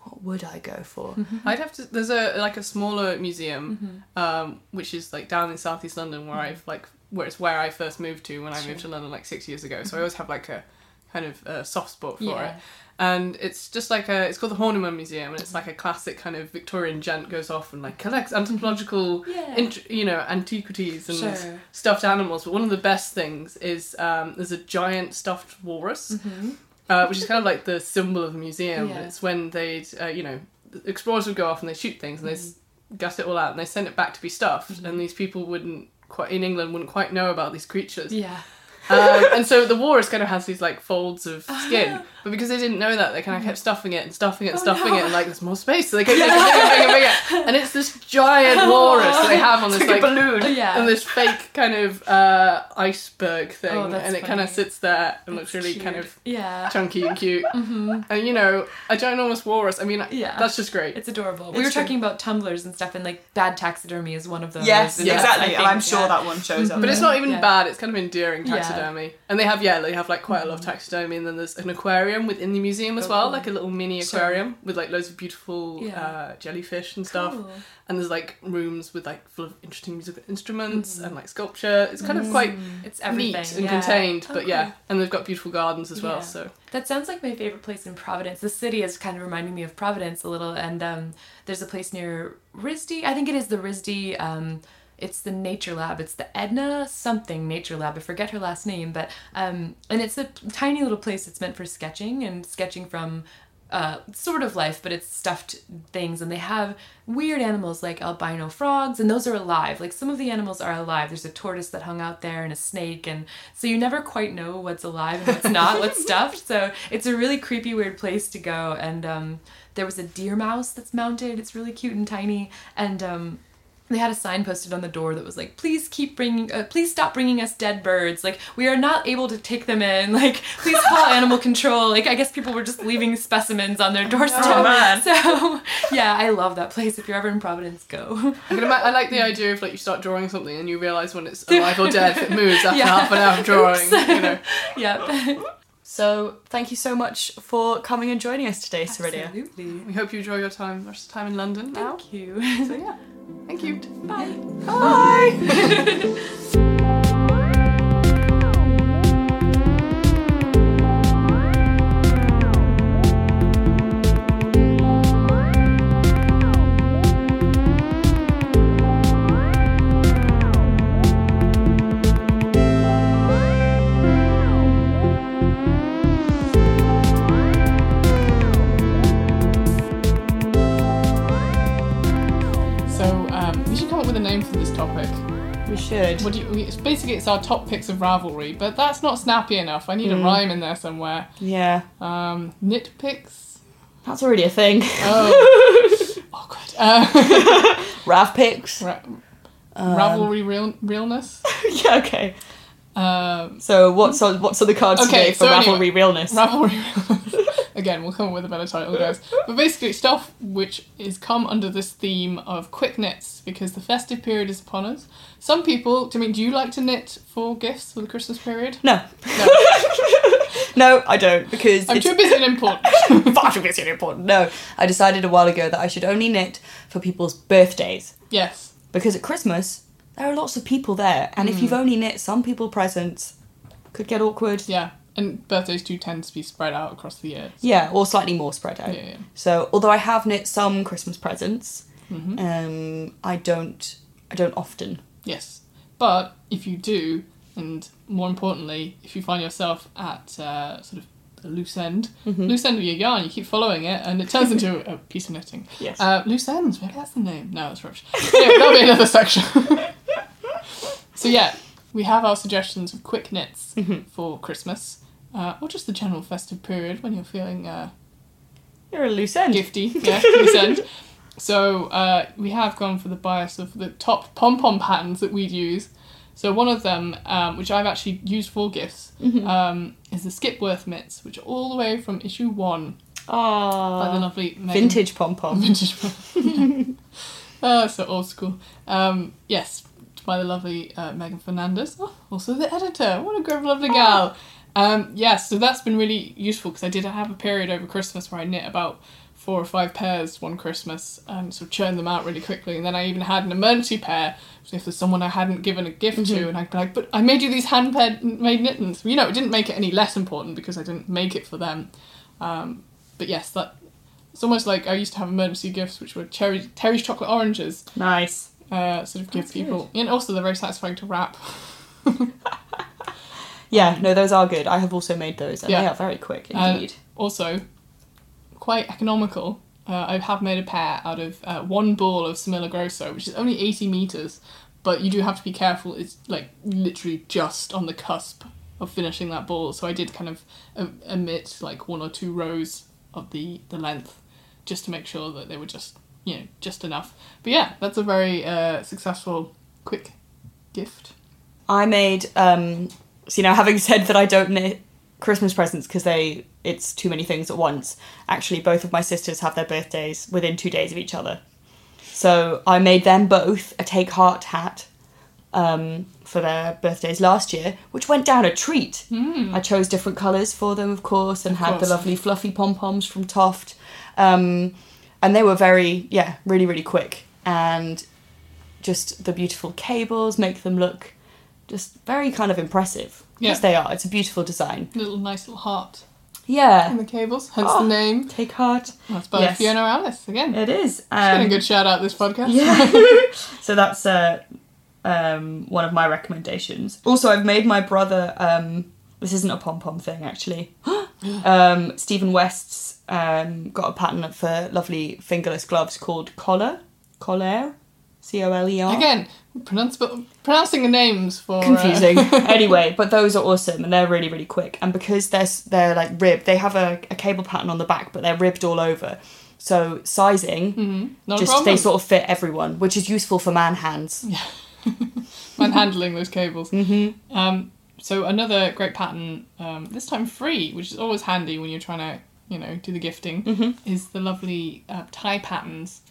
what would I go for? <laughs> I'd have to. There's a like a smaller museum, Mm-hmm. um, which is like down in southeast London, where I've like where it's where I first moved to when I moved to London like six years ago. So I always have like a kind of uh, soft spot for Mm-hmm. Yeah. it. And it's just like a. It's called the Horniman Museum, and it's like a classic kind of Victorian gent goes off and like collects anthropological, Yeah. int- you know, antiquities and Sure. stuffed animals. But one of the best things is um, there's a giant stuffed walrus Mm-hmm. Uh, which is kind of like the symbol of the museum. Yeah. It's when they'd, uh, you know, explorers would go off and they shoot things and they s gut it all out and they send it back to be stuffed. And these people wouldn't quite in England wouldn't quite know about these creatures. Yeah. Um, and so the walrus kind of has these like folds of skin, but because they didn't know that, they kind of kept stuffing it and stuffing it and Oh, stuffing no. it, and like there's more space, so they kept <laughs> making it bigger, bigger, bigger, and it's this giant walrus that they have on this Like like balloon. Yeah. and this fake kind of uh, iceberg thing, Oh, that's and it kind of sits there and looks really cute. kind of Yeah. chunky and cute. And you know, a ginormous walrus. I mean, Yeah. that's just great. It's adorable. we were true. talking about tumblers and stuff, and like bad taxidermy is one of those. Yes, yeah, exactly. I and think, I'm sure yeah. that one shows up. but it's not even Yeah. bad. It's kind of endearing Yeah. Taxidermy, and they have yeah, they have like quite a lot of taxidermy, and then there's an aquarium within the museum as well, like a little mini aquarium with like loads of beautiful Yeah. uh, jellyfish and stuff. Cool. And there's like rooms with like full of interesting musical instruments and like sculpture. It's kind of quite It's everything. neat and yeah. contained, but yeah, and they've got beautiful gardens as well. Yeah. So That sounds like my favorite place in Providence. The city is kind of reminding me of Providence a little, and um, there's a place near RISD. I think it is the RISD. Um, it's the Nature Lab. It's the Edna something Nature Lab. I forget her last name, but um, and it's a tiny little place that's meant for sketching and sketching from uh, sort of life, but it's stuffed things, and they have weird animals like albino frogs, and those are alive. Like some of the animals are alive. There's a tortoise that hung out there, and a snake, and so you never quite know what's alive and what's not, what's <laughs> stuffed. So it's a really creepy, weird place to go. And um, there was a deer mouse that's mounted. It's really cute and tiny, and um, they had a sign posted on the door that was like, "Please keep bringing, uh, please stop bringing us dead birds. Like we are not able to take them in. <laughs> Like please call <laughs> animal control. Like I guess people were just leaving specimens on their doorstep. Oh, man. So <laughs> yeah, I love that place. If you're ever in Providence, go. I, I like the idea of like you start drawing something and you realise when it's alive or dead if it moves after Yeah. half an hour of drawing. Oops. You know. yep. So thank you so much for coming and joining us today, Cirilia. Absolutely. We hope you enjoy your time, rest of time in London now. Thank you. So yeah, thank you. Bye. Bye. So <laughs> we. What do you? It's basically it's our top picks of Ravelry, but that's not snappy enough. I need a rhyme in there somewhere. Yeah, Um, nitpicks. that's already a thing. Oh, <laughs> awkward. Uh, <laughs> Rav pics. ra- Ravelry real realness. <laughs> yeah, okay. Um, So what's on what's on the cards Okay, today for so Ravelry anyway, realness? Ravelry realness. Again, we'll come up with a better title, guys. But basically, stuff which is come under this theme of quick knits because the festive period is upon us. Some people, I mean, do you like to knit for gifts for the Christmas period? no, No, <laughs> no, I don't because I'm it's too busy and important. <laughs> far too busy and important. No, I decided a while ago that I should only knit for people's birthdays yes. because at Christmas there are lots of people there, and if hmm. you've only knit some people presents, could get awkward. Yeah, and birthdays do tend to be spread out across the year. Yeah, or slightly more spread out. Yeah, yeah. So although I have knit some Christmas presents, Mm-hmm. um, I don't. I don't often. Yes. But if you do, and more importantly, if you find yourself at uh, sort of a loose end. Mm-hmm. Loose end of your yarn. You keep following it, and it turns into a piece of knitting. Yes. Uh, loose ends. Maybe that's the name. No, that's rubbish. Anyway, that'll be another section. <laughs> so yeah, we have our suggestions of quick knits Mm-hmm. for Christmas, uh, or just the general festive period when you're feeling uh, You're a loose end. gifty. <laughs> Yeah, loose end. So uh, we have gone for the bias of the top pom pom patterns that we'd use. So one of them, um, which I've actually used for gifts, Mm-hmm. um, is the Skipworth mitts, which are all the way from issue one by the lovely Meghan vintage pom pom. <laughs> Vintage. pom. <laughs> oh, so old school. Um, yes, by the lovely uh, Meghan Fernandes. Oh, also the editor. What a great, lovely gal. Um, yes, so that's been really useful because I did have a period over Christmas where I knit about four or five pairs one Christmas and sort of churned them out really quickly. And then I even had an emergency pair. So if there's someone I hadn't given a gift to, and I'd be like, "But I made you these hand made mittens." You know, it didn't make it any less important because I didn't make it for them. Um, but yes, that it's almost like I used to have emergency gifts, which were cherry Terry's chocolate oranges. Nice. Uh, sort of give That's people, and also they're very satisfying to wrap. <laughs> Yeah, no, those are good. I have also made those, and Yeah. they are very quick Uh, indeed. Also, quite economical. Uh, I have made a pair out of uh, one ball of Semilla Grosso, which is only eighty meters, but you do have to be careful. It's like literally just on the cusp of finishing that ball. So I did kind of um, omit like one or two rows of the the length, just to make sure that they were just you know just enough. But yeah, that's a very uh, successful quick gift. I made um you know having said that I don't knit Christmas presents because they it's too many things at once. Actually, both of my sisters have their birthdays within 2 days of each other. So, I made them both a take heart hat um for their birthdays last year, which went down a treat. I chose different colours for them, of course, and. Of had the lovely fluffy pom poms from Toft. Um, and they were very, yeah, really, really quick. And just the beautiful cables make them look just very kind of impressive. Yeah. Yes, they are. It's a beautiful design. Little nice little heart Yeah. in the cables, hence Oh. the name. Take heart. That's by Yes. Fiona Alice again. It is. She's getting a Um, good shout out this podcast. yeah. <laughs> <laughs> so that's uh, um, one of my recommendations. Also, I've made my brother. Um, this isn't a pom pom thing, actually. <gasps> <gasps> um, Stephen West's um, got a pattern for lovely fingerless gloves called Collar. Collar. C O L E R. Again, pronounce, pronouncing the names for uh, confusing. <laughs> anyway, but those are awesome and they're really really quick. And because they're they're like ribbed, they have a, a cable pattern on the back, but they're ribbed all over. So sizing, Mhm, just they sort of fit everyone, which is useful for man hands. <laughs> when handling those cables. Mm-hmm. Um, so another great pattern, um, this time free, which is always handy when you're trying to, you know, do the gifting, Mm-hmm. is the lovely uh, tie patterns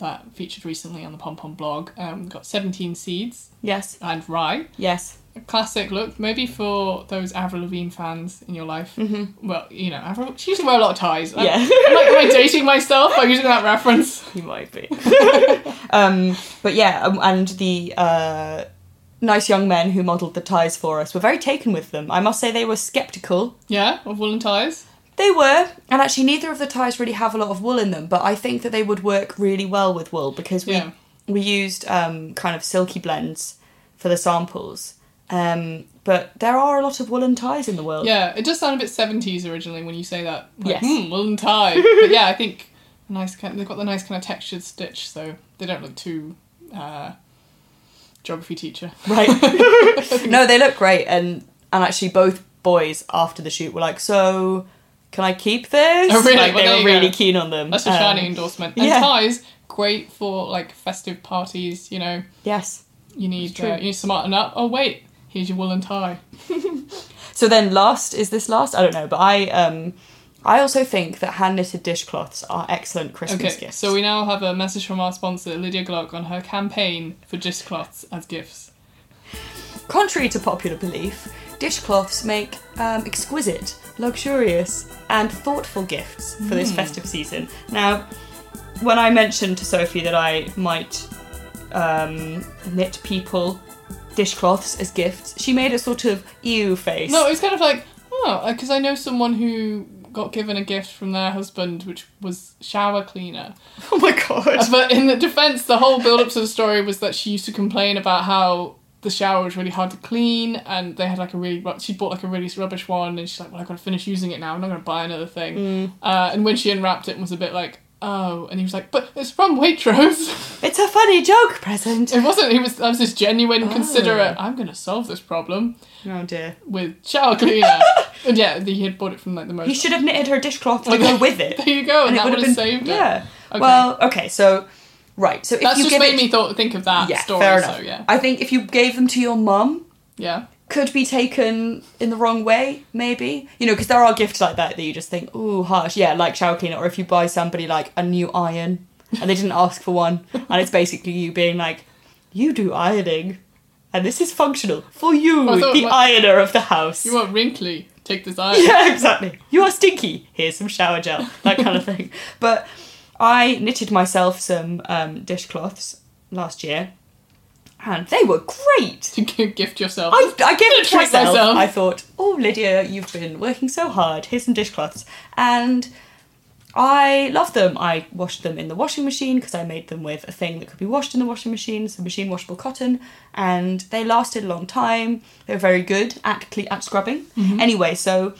that featured recently on the Pom Pom blog. Um, got 17 seeds Yes, and rye. yes. A classic look, maybe for those Avril Lavigne fans in your life. Mm-hmm. Well, you know, Avril, she used to wear a lot of ties. Yeah. am, I, am I dating myself by using that reference? <laughs> You might be. <laughs> um, but yeah, um, and the uh, nice young men who modelled the ties for us were very taken with them. I must say they were sceptical. Yeah, of woolen ties. They were, and actually neither of the ties really have a lot of wool in them, but I think that they would work really well with wool because we Yeah. we used um, kind of silky blends for the samples. Um, but there are a lot of woolen ties in the world. Yeah, it does sound a bit seventies originally when you say that. Like, Yes. Hmm, woolen tie. <laughs> but yeah, I think nice kind. They've got the nice kind of textured stitch, so they don't look too uh, geography teacher. Right. <laughs> <laughs> no, they look great, and and actually both boys after the shoot were like, "So, can I keep this?" Oh, really? Like Well, they were really go. keen on them. That's a Um, shiny endorsement. And yeah. ties great for like festive parties. You know, Yes. you need uh, you need to smarten up. Oh wait, here's your woolen tie. <laughs> So then, last is this last? I don't know, but I um, I also think that hand knitted dishcloths are excellent Christmas Okay, gifts. so we now have a message from our sponsor Lydia Gluck on her campaign for dishcloths as gifts. Contrary to popular belief, dishcloths make um, exquisite, luxurious, and thoughtful gifts for this hmm. festive season. Now, when I mentioned to Sophie that I might um, knit people dishcloths as gifts, she made a sort of ew face. No, it was kind of like, oh, uh, because I know someone who got given a gift from their husband, which was shower cleaner. <laughs> oh my god. Uh, but in the defense, the whole build up to the story was that she used to complain about how the shower was really hard to clean, and they had like a really she bought like a really rubbish one, and she's like, well, I've got to finish using it now. I'm not going to buy another thing. Mm. Uh, and when she unwrapped it, and was a bit like, oh, and he was like, but it's from Waitrose. <laughs> It's a funny joke present. it wasn't. He was. I was this genuine, Oh. considerate. I'm going to solve this problem Oh dear. with shower cleaner. <laughs> and yeah, he had bought it from like the most. He should have knitted her dishcloth to <laughs> go with it. There you go, and, that would have been, saved it. Yeah. Okay. Well, okay, so right, so if That's you just give made it, me thought, think of that yeah, story. fair enough. So yeah, I think if you gave them to your mum, yeah. could be taken in the wrong way, maybe. You know, because there are gifts like that that you just think, ooh, harsh. Yeah, like shower cleaner, or if you buy somebody like a new iron and they didn't ask for one, and it's basically you being like, you do ironing, and this is functional for you, the ironer of the house. You are wrinkly? Take this <laughs> iron. yeah, exactly. You are stinky. Here's some shower gel, that kind of thing. But I knitted myself some um, dishcloths last year, and they were great. to gift yourself. I, I gave it to myself. myself. I thought, oh, Lydia, you've been working so hard. Here's some dishcloths. And I love them. I washed them in the washing machine because I made them with a thing that could be washed in the washing machine, some machine washable cotton, and they lasted a long time. They were very good at cle- at scrubbing. Anyway, so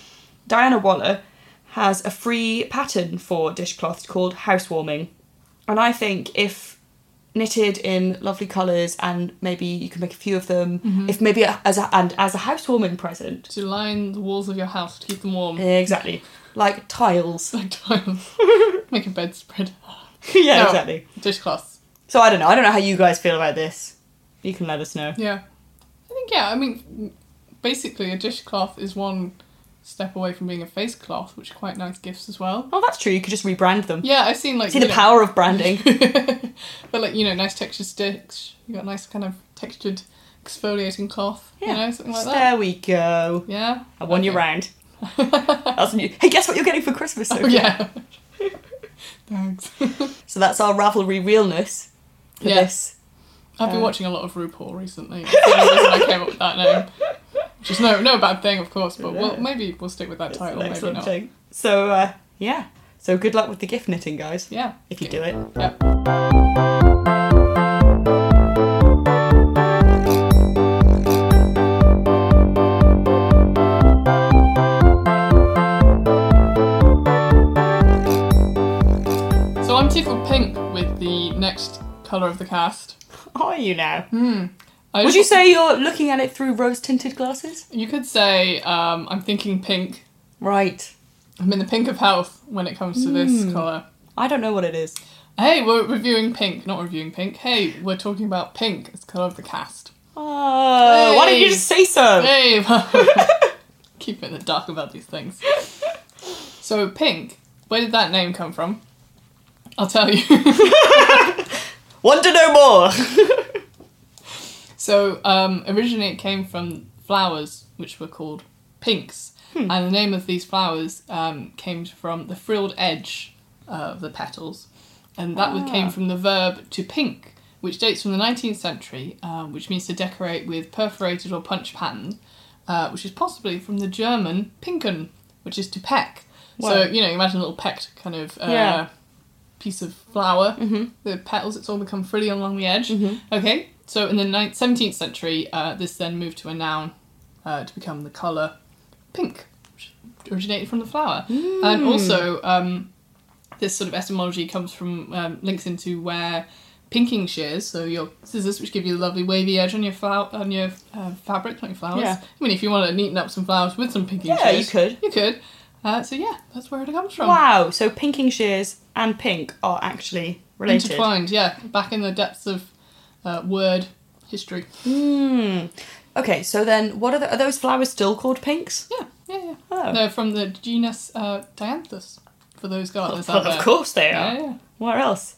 Diana Waller has a free pattern for dishcloths called housewarming, and I think if knitted in lovely colours and maybe you can make a few of them mm-hmm. if maybe as a, and as a housewarming present to line the walls of your house to keep them warm. exactly like tiles <laughs> Like tiles. <laughs> Make a bedspread. <laughs> yeah No. exactly Dishcloths. so i don't know i don't know how you guys feel about this you can let us know Yeah. I think yeah. I mean, basically, a dishcloth is one step away from being a face cloth, which are quite nice gifts as well. oh that's true you could just rebrand them Yeah, I've seen like see the know- power of branding <laughs> but like you know, nice textured sticks. You got nice kind of textured exfoliating cloth. You know, something like that. there we go Yeah. i won you Okay. round <laughs> that's new hey guess what you're getting for christmas Oh yeah. Thanks. <laughs> so that's our ravelry realness for Yeah. this I've been Uh, watching a lot of RuPaul recently. That's the only reason I came up with that name. Which is no no bad thing, of course, but we'll, maybe we'll stick with that It's title. Maybe not. thing so uh, yeah so good luck with the gift knitting guys Yeah. if you do it Yeah. So I'm tickled pink with the next colour of the cast. are you now I Would you say you're looking at it through rose tinted glasses? You could say um, I'm thinking pink. Right. I'm in the pink of health when it comes to this Hmm. colour. I don't know what it is. Hey, we're reviewing pink, not reviewing pink. Hey, we're talking about pink as colour of the cast. Oh, why don't you Hey. just say so? Hey, <laughs> <laughs> keep it in the dark about these things. So pink, where did that name come from? I'll tell you. <laughs> Want to know more? So um, originally it came from flowers, which were called pinks, Hmm. and the name of these flowers um, came from the frilled edge uh, of the petals, and that was came Ah. from the verb to pink, which dates from the 19th century, um, which means to decorate with perforated or punch pattern, uh, which is possibly from the German pinken, which is to peck. So you know, imagine a little pecked kind of uh, Yeah. piece of flower. Mhm. The petals, it's all become frilly along the edge. Mhm. Okay, so in the ninth, 17th century, uh, this then moved to a noun uh, to become the colour pink, which originated from the flower. And also, um, this sort of etymology comes from, um, links into where pinking shears, so your scissors, which give you a lovely wavy edge on your flower, on your uh, fabric, not your flowers. Yeah. I mean, if you want to neaten up some flowers with some pinking Yeah, you could. You could. Uh, so yeah, that's where it comes from. Wow, so pinking shears and pink are actually related. Intertwined, yeah. Back in the depths of uh, word history. Hmm. Okay, so then what are, the, are those flowers still called pinks? Yeah, yeah, yeah. Oh. They're from the genus uh, Dianthus, for those gardeners out there. of course they are. yeah. yeah. Where else?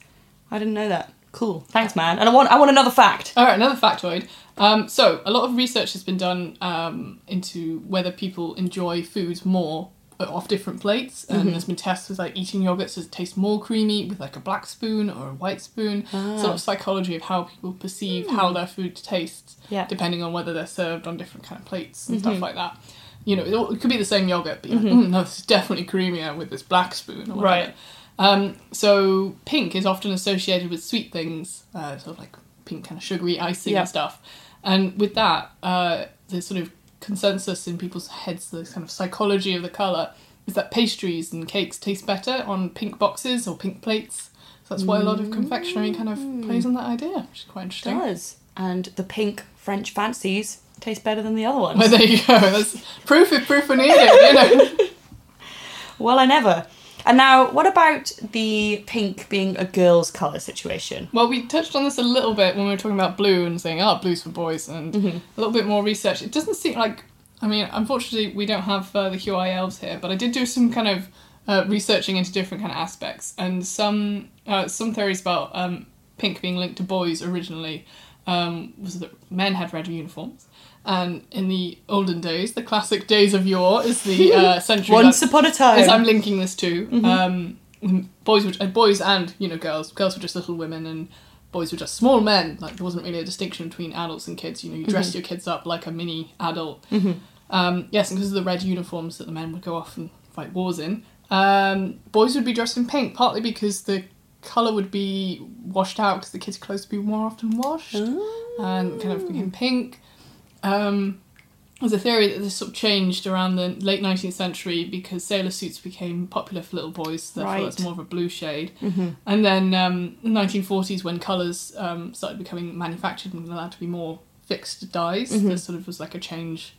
I didn't know that. Cool. Thanks, man. And I want I want another fact. All right, another factoid. Um, so, a lot of research has been done um, into whether people enjoy foods more off different plates, and Mm-hmm. there's been tests with like eating yogurts that taste more creamy with like a black spoon or a white spoon. Ah. Sort of psychology of how people perceive how their food tastes, Hmm. Yeah. Mm-hmm. depending on whether they're served on different kind of plates and stuff like that. You know, it, all- it could be the same yogurt, but you're like, "Mm, no, this is definitely creamier with this black spoon. Or whatever. Right. Um, so pink is often associated with sweet things, uh, sort of like pink kind of sugary icing Yeah. and stuff. And with that, uh, the sort of consensus in people's heads, the kind of psychology of the colour, is that pastries and cakes taste better on pink boxes or pink plates. So that's why a lot of confectionery kind of mm. plays on that idea, which is quite interesting. does. And the pink French fancies taste better than the other ones. Well, there you go. That's proof if proof we need you know. <laughs> Well, I never. And now, what about the pink being a girl's colour situation? Well, we touched on this a little bit when we were talking about blue and saying, oh, blue's for boys, and a little bit more research. It doesn't seem like, I mean, unfortunately, we don't have uh, the QI elves here, but I did do some kind of uh, researching into different kind of aspects, and some uh, some theories about um, pink being linked to boys originally um, was that men had red uniforms. And in the olden days, the classic days of yore is the uh, <laughs> century. Once upon a time. as I'm linking this to, um, boys were uh, boys and you know girls. Girls were just little women, and boys were just small men. Like there wasn't really a distinction between adults and kids. You know, you dressed your kids up like a mini adult. Um, yes, and because of the red uniforms that the men would go off and fight wars in, um, boys would be dressed in pink. Partly because the color would be washed out because the kids' clothes would be more often washed and kind of became pink. Um, there's a theory that this sort of changed around the late 19th century because sailor suits became popular for little boys, therefore Right. it's more of a blue shade. And then um, 1940s, when colours um, started becoming manufactured and allowed to be more fixed dyes, there sort of was like a change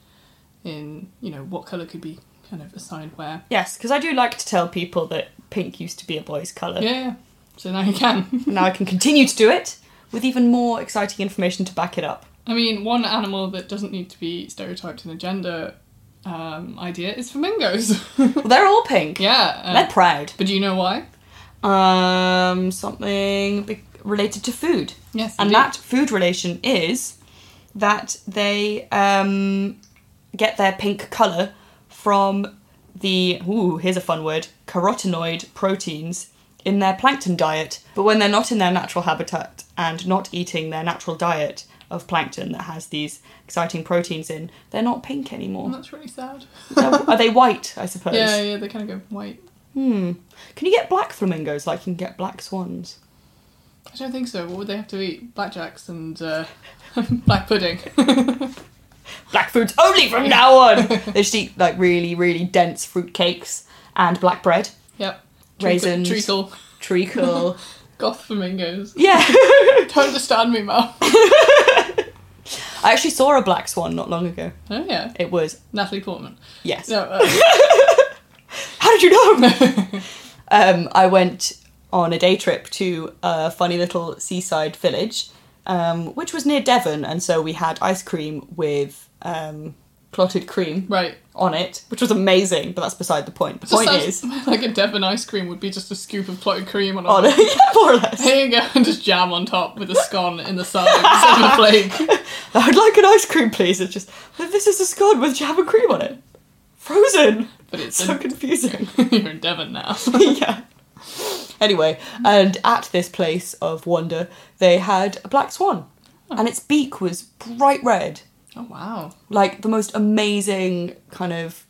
in you know what colour could be kind of assigned where. Yes, because I do like to tell people that pink used to be a boy's colour. Yeah, yeah. So now you can. Now I can continue to do it with even more exciting information to back it up. I mean, one animal that doesn't need to be stereotyped in a gender um, idea is flamingos. <laughs> Well, they're all pink. yeah. uh, They're proud. but do you know why? Um, something be- related to food. Yes. And indeed. that food relation is that they um, get their pink colour from the, ooh, here's a fun word, carotenoid proteins in their plankton diet. But when they're not in their natural habitat and not eating their natural diet of plankton that has these exciting proteins in, they're not pink anymore. That's really sad. Are they white, I suppose? Yeah, yeah, they kind of go white. Hmm. Can you get black flamingos like you can get black swans? I don't think so. What would they have to eat? Blackjacks and uh, <laughs> black pudding. <laughs> Black foods only from now on. they just eat like really, really dense fruit cakes and black bread, yep. Raisins. Treacle. treacle. <laughs> Goth flamingos. yeah. Don't understand me, Mum. I actually saw a black swan not long ago. Oh, yeah. It was Natalie Portman. yes. No, uh, <laughs> How did you know? <laughs> um, I went on a day trip to a funny little seaside village, um, which was near Devon, and so we had ice cream with um, clotted cream right. on it, which was amazing. But that's beside the point. The point is, <laughs> like a Devon ice cream would be just a scoop of clotted cream on a oh, on <laughs> yeah, more or less. Here you go, and <laughs> just jam on top with a scone in the side instead of a flake. I'd like an ice cream, please. It's just this is a scone with jam and cream on it, frozen. But it's So in, confusing. you're in Devon now. yeah. Anyway, and at this place of wonder, they had a black swan, oh. and its beak was bright red, Oh wow. like the most amazing kind of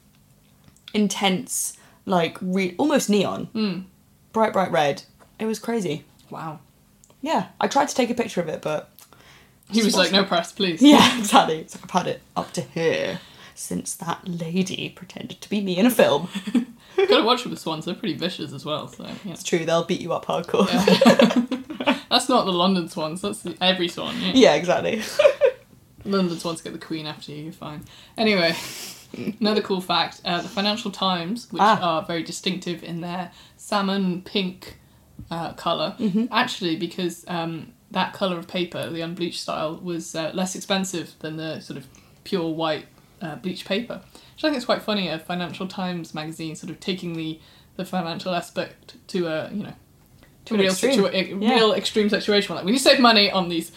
intense, like re- almost neon, Mm. bright bright red. It was crazy. Wow. Yeah, I tried to take a picture of it, but He was like, no press, please. <laughs> yeah, exactly. So I've had it up to here since that lady pretended to be me in a film. <laughs> Gotta watch with swans, they're pretty vicious as well, so yeah. It's true, they'll beat you up hardcore. <laughs> That's not the London swans, that's the, every swan, yeah. yeah exactly. London swans get the queen after you, you're fine. Anyway, <laughs> another cool fact uh, the Financial Times, which Ah. are very distinctive in their salmon pink uh, colour, Mm-hmm. actually, because um, that colour of paper, the unbleached style, was uh, less expensive than the sort of pure white uh, bleached paper. Which I think is quite funny, a Financial Times magazine sort of taking the, the financial aspect to a, you know, to a real, extreme. situa- a Yeah. real extreme situation. Like, we need to save money on these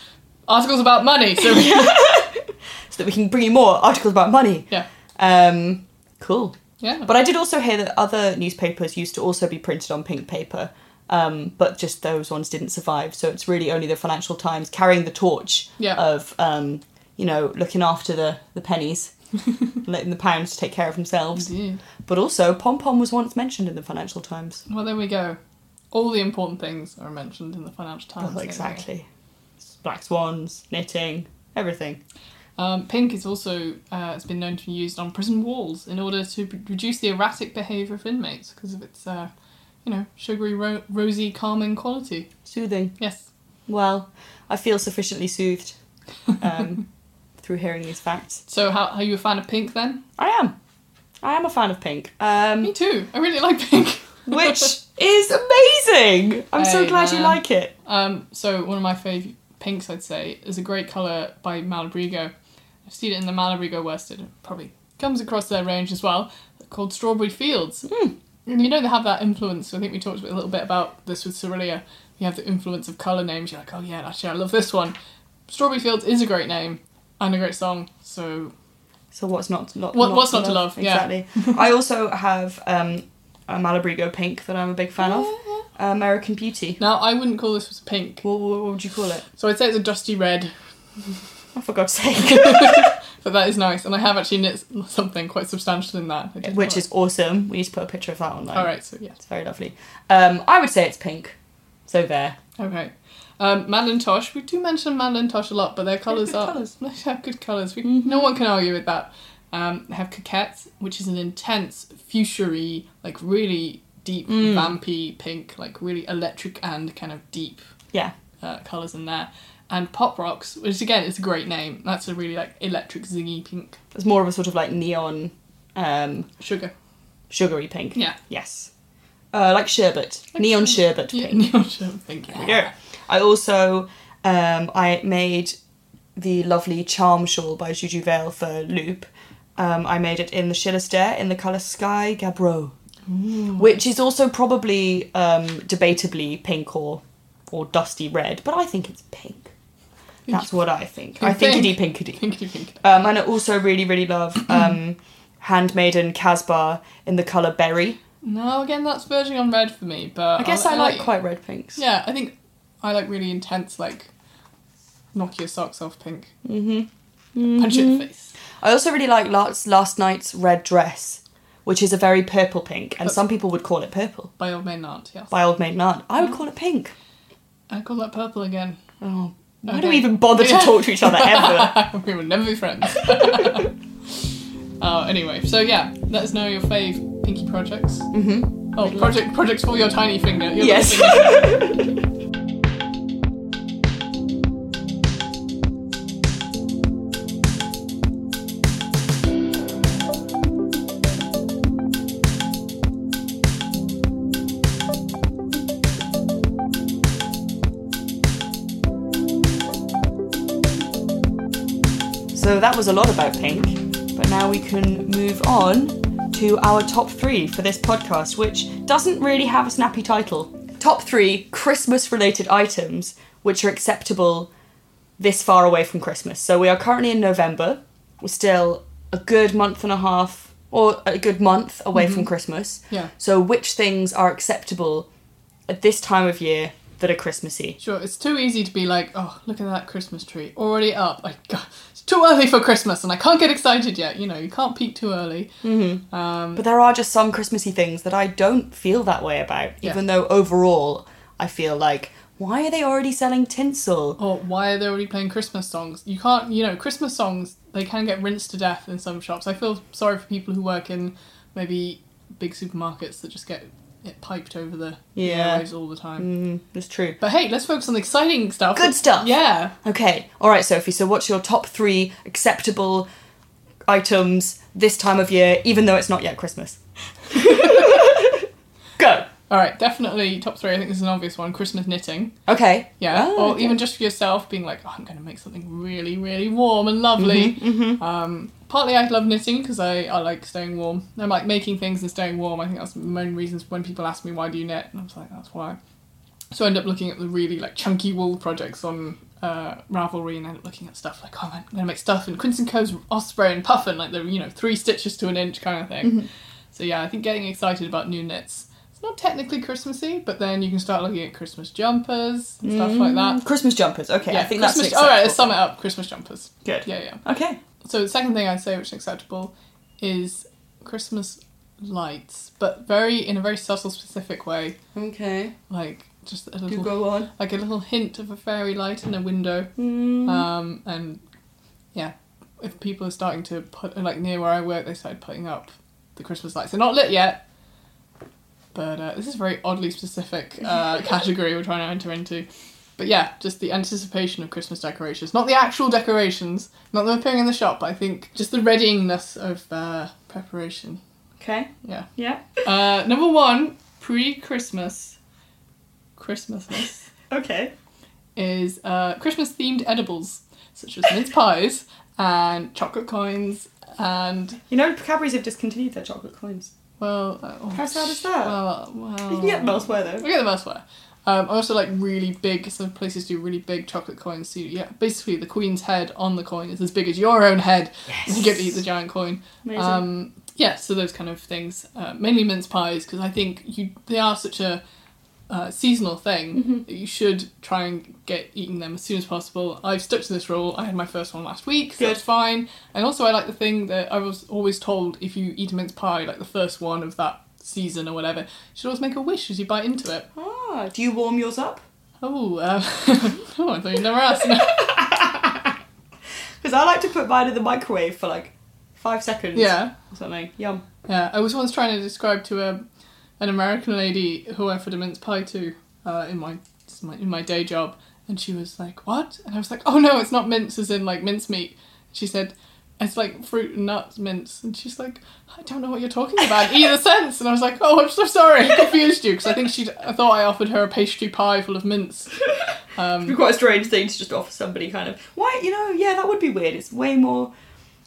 articles about money, so <laughs> <laughs> so that we can bring you more articles about money. yeah. Um, cool. Yeah. But I did also hear that other newspapers used to also be printed on pink paper, um, but just those ones didn't survive. So it's really only the Financial Times carrying the torch Yeah. of, um, you know, looking after the, the pennies, <laughs> letting the pounds take care of themselves. Indeed. But also, Pom Pom was once mentioned in the Financial Times. Well, there we go. All the important things are mentioned in the Financial Times. Well, exactly. Black swans, knitting, everything. Um, pink is also uh, has been known to be used on prison walls in order to reduce the erratic behaviour of inmates because of its, uh, you know, sugary, ro- rosy, calming quality. Soothing. Yes. Well, I feel sufficiently soothed um, <laughs> through hearing these facts. So, how are you a fan of pink then? I am. I am a fan of pink. Um, Me too. I really like pink. <laughs> which is amazing. I'm so Hey, glad you like it. Um, so one of my favourite pinks, I'd say, is a great colour by Malabrigo. I've seen it in the Malabrigo worsted. It probably comes across their range as well, called Strawberry Fields. And you know they have that influence. I think we talked a little bit about this with Cirilia. You have the influence of colour names. You're like, oh yeah, actually I love this one. Strawberry Fields is a great name and a great song. So So what's not to, not, What- what's not to love, yeah. Exactly. I also have um, a Malabrigo pink that I'm a big fan of. <laughs> American Beauty. now I wouldn't call this pink. What, what, what would you call it? So I'd say it's a dusty red, Oh, for God's sake. <laughs> <laughs> but that is nice. And I have actually knit something quite substantial in that. Which is awesome. We need to put a picture of that online. all right. So yeah. It's very lovely. Um, I would say it's pink. So there. Okay. Um, Madeline Tosh. We do mention Madeline Tosh a lot, but their colours good are colours. <laughs> they have good colours. We, No one can argue with that. Um, they have Coquette, which is an intense fuchsia like really deep, vampy pink, like really electric and kind of deep Yeah. uh, colours in there. And Pop Rocks, which again is a great name. That's a really like electric zingy pink. It's more of a sort of like neon, um, Sugar. sugary pink. Yeah. Yes. Uh, like sherbet. Like neon sherbet. sherbet Yeah, pink. neon sherbet pink. Yeah. I also um, I made the lovely charm shawl by Juju Vail for Loop. Um, I made it in the Shilasdair in the colour Sky Which is also probably um, debatably pink or or dusty red, but I think it's pink. That's what I think. I Pink. thinkity pinkity. Pinkety <laughs> pink. Um, and I also really really love <clears throat> um, Handmaiden Casbah in the colour Berry. No, again that's verging on red for me, but I guess I'll- I I'll like quite red pinks. Yeah, I think I like really intense, like knock your socks off pink. Mm-hmm. Punch it in the face. I also really like last last night's red dress, which is a very purple pink, and some people would call it purple. By Old Maid Aunt, yes. By Old Maid Aunt, I would call it pink. I call that purple again. Oh, why do we even bother to talk to each other ever? <laughs> we will never be friends. <laughs> uh, anyway, so yeah, let us know your fave pinky projects. Mm-hmm. Oh, project projects for your tiny finger. Your Yes. finger. <laughs> that was a lot about pink, but now we can move on to our top three for this podcast, which doesn't really have a snappy title. Top three Christmas related items which are acceptable this far away from Christmas. So we are currently in November. We're still a good month and a half or a good month away from mm-hmm. Christmas. Yeah. So which things are acceptable at this time of year that are Christmassy? Sure, it's too easy to be like, oh, look at that Christmas tree already up. Like, God, it's too early for Christmas, and I can't get excited yet. You know, you can't peak too early. Mm-hmm. Um, But there are just some Christmassy things that I don't feel that way about, Yeah. even though overall I feel like, why are they already selling tinsel? or why are they already playing Christmas songs? You can't, you know, Christmas songs they can get rinsed to death in some shops. I feel sorry for people who work in maybe big supermarkets that just get it piped over the Yeah. airwaves all the time. Mm, that's true. But hey, let's focus on the exciting stuff. Good stuff. Yeah. Okay, alright, Sophie, so what's your top three acceptable items this time of year, even though it's not yet Christmas? <laughs> All right, definitely top three. I think this is an obvious one. Christmas knitting. Okay. Yeah, Oh, or okay. even just for yourself, being like, oh, I'm going to make something really, really warm and lovely. Mm-hmm, Um, partly I love knitting because I, I like staying warm. I like making things and staying warm. I think that's the main reasons when people ask me why do you knit, and I was like, that's why. So I end up looking at the really like chunky wool projects on uh, Ravelry and end up looking at stuff like, oh, I'm going to make stuff in Quince and Co's Osprey and Puffin, like the you know three stitches to an inch kind of thing. Mm-hmm. So yeah, I think getting excited about new knits. It's not technically Christmassy, but then you can start looking at Christmas jumpers and stuff like that. Christmas jumpers, okay, Yeah, I think Christmas. that's All right, let's sum it up. Christmas jumpers. Good. Yeah, yeah. Okay. So the second thing I'd say which is acceptable is Christmas lights, but very in a very subtle, specific way. Okay. Like just a Do little, go on. like a little hint of a fairy light in a window, Mm. um, and yeah, if people are starting to put like near where I work, they started putting up the Christmas lights. They're not lit yet, but uh, this is a very oddly specific uh, <laughs> category we're trying to enter into. But yeah, just the anticipation of Christmas decorations, not the actual decorations, not them appearing in the shop, but I think just the readyingness of uh, preparation. Okay. Yeah. Yeah. Uh, number one, pre-Christmas, Christmasness <laughs> Okay. is uh, Christmas themed edibles such as mince pies and chocolate coins and You know, Cadbury's have discontinued their chocolate coins. Well. Uh, oh, How sad is that? Well, well, You can get them elsewhere though. We get them elsewhere. Um, I also like really big. Some places do really big chocolate coins. So yeah, basically the queen's head on the coin is as big as your own head. Yes. You get to eat the giant coin. Amazing. Um, yeah, so those kind of things. Uh, mainly mince pies because I think you they are such a uh, seasonal thing Mm-hmm. that you should try and get eating them as soon as possible. I've stuck to this rule. I had my first one last week, so Good. that's fine. And also, I like the thing that I was always told: if you eat a mince pie, like the first one of that season or whatever, you should always make a wish as you bite into it. ah, do you warm yours up? Oh, uh, <laughs> oh, I thought you'd never asked. Because <laughs> I like to put mine in the microwave for like five seconds. yeah. Or something. Yum. Yeah, I was once trying to describe to a, an American lady who I offered a mince pie to uh, in my in my day job, and she was like, "What?" And I was like, "Oh no, it's not mince as in like mince meat." She said, "It's like fruit and nuts mince," and she's like, "I don't know what you're talking about in either <laughs> sense." And I was like, "Oh, I'm so sorry, I confused you," because I think she I thought I offered her a pastry pie full of mince. <laughs> It'd be quite a strange thing to just offer somebody kind of. Why, you know, yeah, that would be weird. It's way more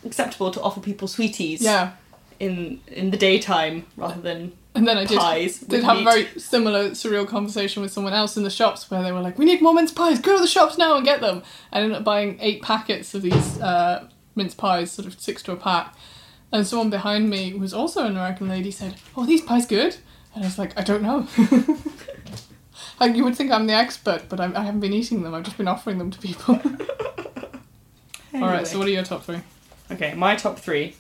acceptable to offer people sweeties Yeah. in in the daytime rather than And then I did, Pies did have meat. a very similar surreal conversation with someone else in the shops where they were like, "We need more mince pies. Go to the shops now and get them." I ended up buying eight packets of these uh, mince pies, sort of six to a pack. And someone behind me, who was also an American lady, said, "Oh, are these pies good?" And I was like, "I don't know." <laughs> like you would think I'm the expert, but I'm, I haven't been eating them. I've just been offering them to people. <laughs> <laughs> All right. So what are your top three? Okay, my top three.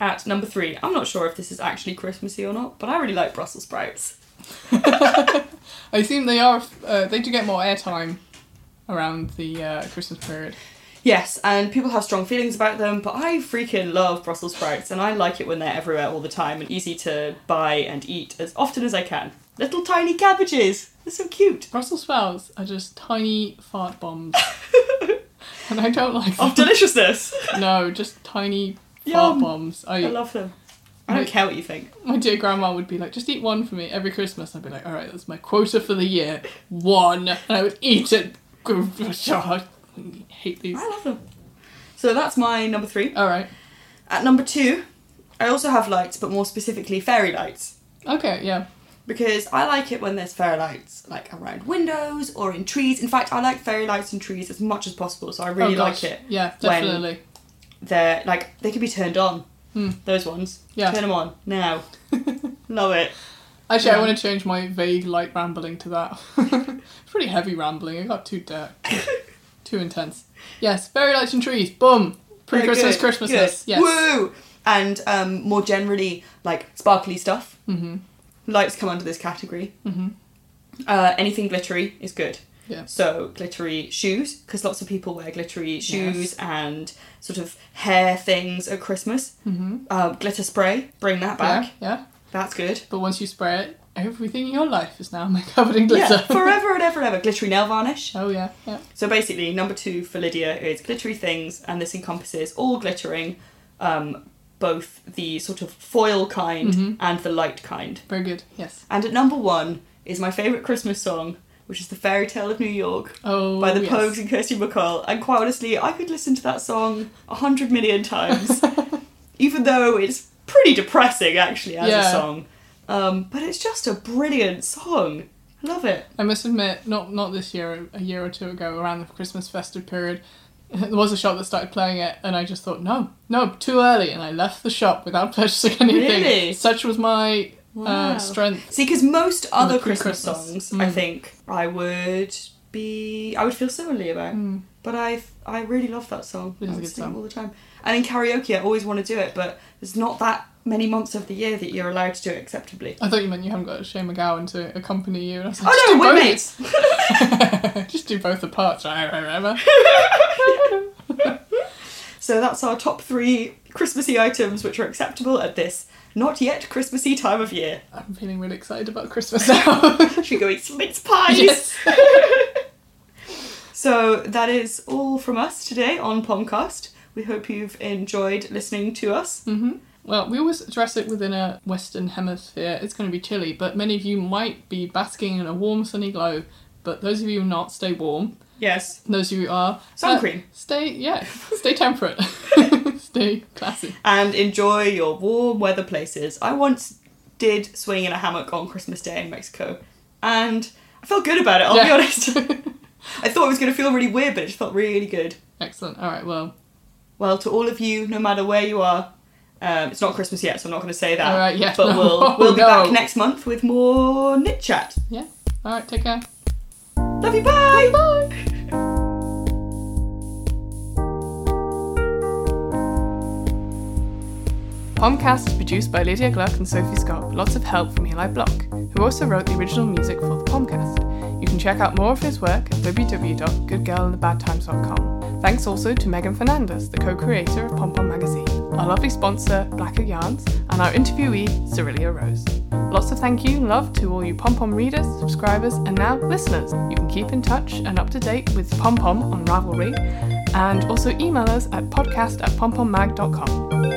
At number three, I'm not sure if this is actually Christmassy or not, but I really like Brussels sprouts. <laughs> I assume they are. Uh, they do get more airtime around the uh, Christmas period. Yes, and people have strong feelings about them, but I freaking love Brussels sprouts, and I like it when they're everywhere all the time and easy to buy and eat as often as I can. Little tiny cabbages! They're so cute. Brussels sprouts are just tiny fart bombs, <laughs> and I don't like them. Of deliciousness! no, just tiny Yum. fart bombs. I, I love them. I don't care what you think. my dear grandma would be like, just eat one for me every Christmas. I'd be like, all right, that's my quota for the year, one, and I would eat it. <laughs> I hate these. I love them. So that's my number three. All right, At number two, I also have lights, but more specifically fairy lights. okay, yeah, because I like it when there's fairy lights like around windows or in trees. In fact, I like fairy lights in trees as much as possible, so I really oh, like gosh. it. Yeah, when- definitely. They're like they can be turned on. Hmm. Those ones. Yeah. Turn them on now. <laughs> Love it. Actually, Yeah. I want to change my vague light rambling to that. <laughs> it's pretty heavy rambling. It got too dark, <laughs> too intense. Yes, fairy lights and trees. Boom. Pre-Christmas, Christmasness. Yes. Woo! And um, more generally, like sparkly stuff. Mm-hmm. Lights come under this category. Mhm. Uh, anything glittery is good. Yeah. So glittery shoes, because lots of people wear glittery shoes Yes. and sort of hair things at Christmas. Mm-hmm. Uh, glitter spray, bring that back. Yeah, yeah. That's good. But once you spray it, everything in your life is now <laughs> covered in glitter. Yeah, forever and ever and ever. Glittery nail varnish. oh yeah, yeah. So basically, number two for Lydia is glittery things, and this encompasses all glittering, um, both the sort of foil kind Mhm. and the light kind. Very good. Yes. And at number one is my favourite Christmas song, which is The Fairy Tale of New York Oh. by the yes. Pogues and Kirsty MacColl. And quite honestly, I could listen to that song a hundred million times, <laughs> even though it's pretty depressing actually as Yeah. a song. Um, but it's just a brilliant song. I love it. I must admit, not not this year, a year or two ago, around the Christmas festive period, <laughs> there was a shop that started playing it, and I just thought, no, no, too early, and I left the shop without <laughs> purchasing anything. Really? Such was my Wow. uh, strength. See, because most other Christmas pre-Christmas. songs, I Mm. think I would be, I would feel similarly about. Mm. But I, I really love that song. It is I a would good sing it song. all the time. And in karaoke, I always want to do it, but there's not that many months of the year that you're allowed to do it acceptably. I thought you meant you haven't got Shane MacGowan to accompany you. And I was like, Oh no, we're just mates. do <laughs> both. just do both the parts. <laughs> So that's our top three Christmassy items which are acceptable at this not yet Christmassy time of year. I'm feeling really excited about Christmas now. <laughs> Should we go eat some mince pies? yes. <laughs> So that is all from us today on Pomcast. We hope you've enjoyed listening to us. hmm Well, we always address it within a Western Hemisphere. It's going to be chilly, but many of you might be basking in a warm, sunny glow. But those of you not, stay warm. Yes. Those of you who are, Sun uh, cream. stay, yeah, <laughs> stay temperate. <laughs> stay classy. And enjoy your warm weather places. I once did swing in a hammock on Christmas Day in Mexico, and I felt good about it, I'll be honest. <laughs> I thought it was going to feel really weird, but it just felt really good. Excellent. All right, well, Well, to all of you, no matter where you are, um, it's not Christmas yet, so I'm not going to say that. All right, yeah, But no. we'll we'll be No. back next month with more knit chat. yeah. All right, take care. Love you. Bye. Bye. Pomcast is produced by Lydia Gluck and Sophie Scott, lots of help from Eli Block, who also wrote the original music for the Pomcast. You can check out more of his work at www.goodgirlandthebadtimes.com. Thanks also to Meghan Fernandes, the co-creator of Pom Pom Magazine, our lovely sponsor, Blacker Yarns, and our interviewee, Cirilia Rose. Lots of thank you and love to all you Pom Pom readers, subscribers, and now listeners. You can keep in touch and up to date with Pom Pom on Ravelry, and also email us at podcast at pompommag.com.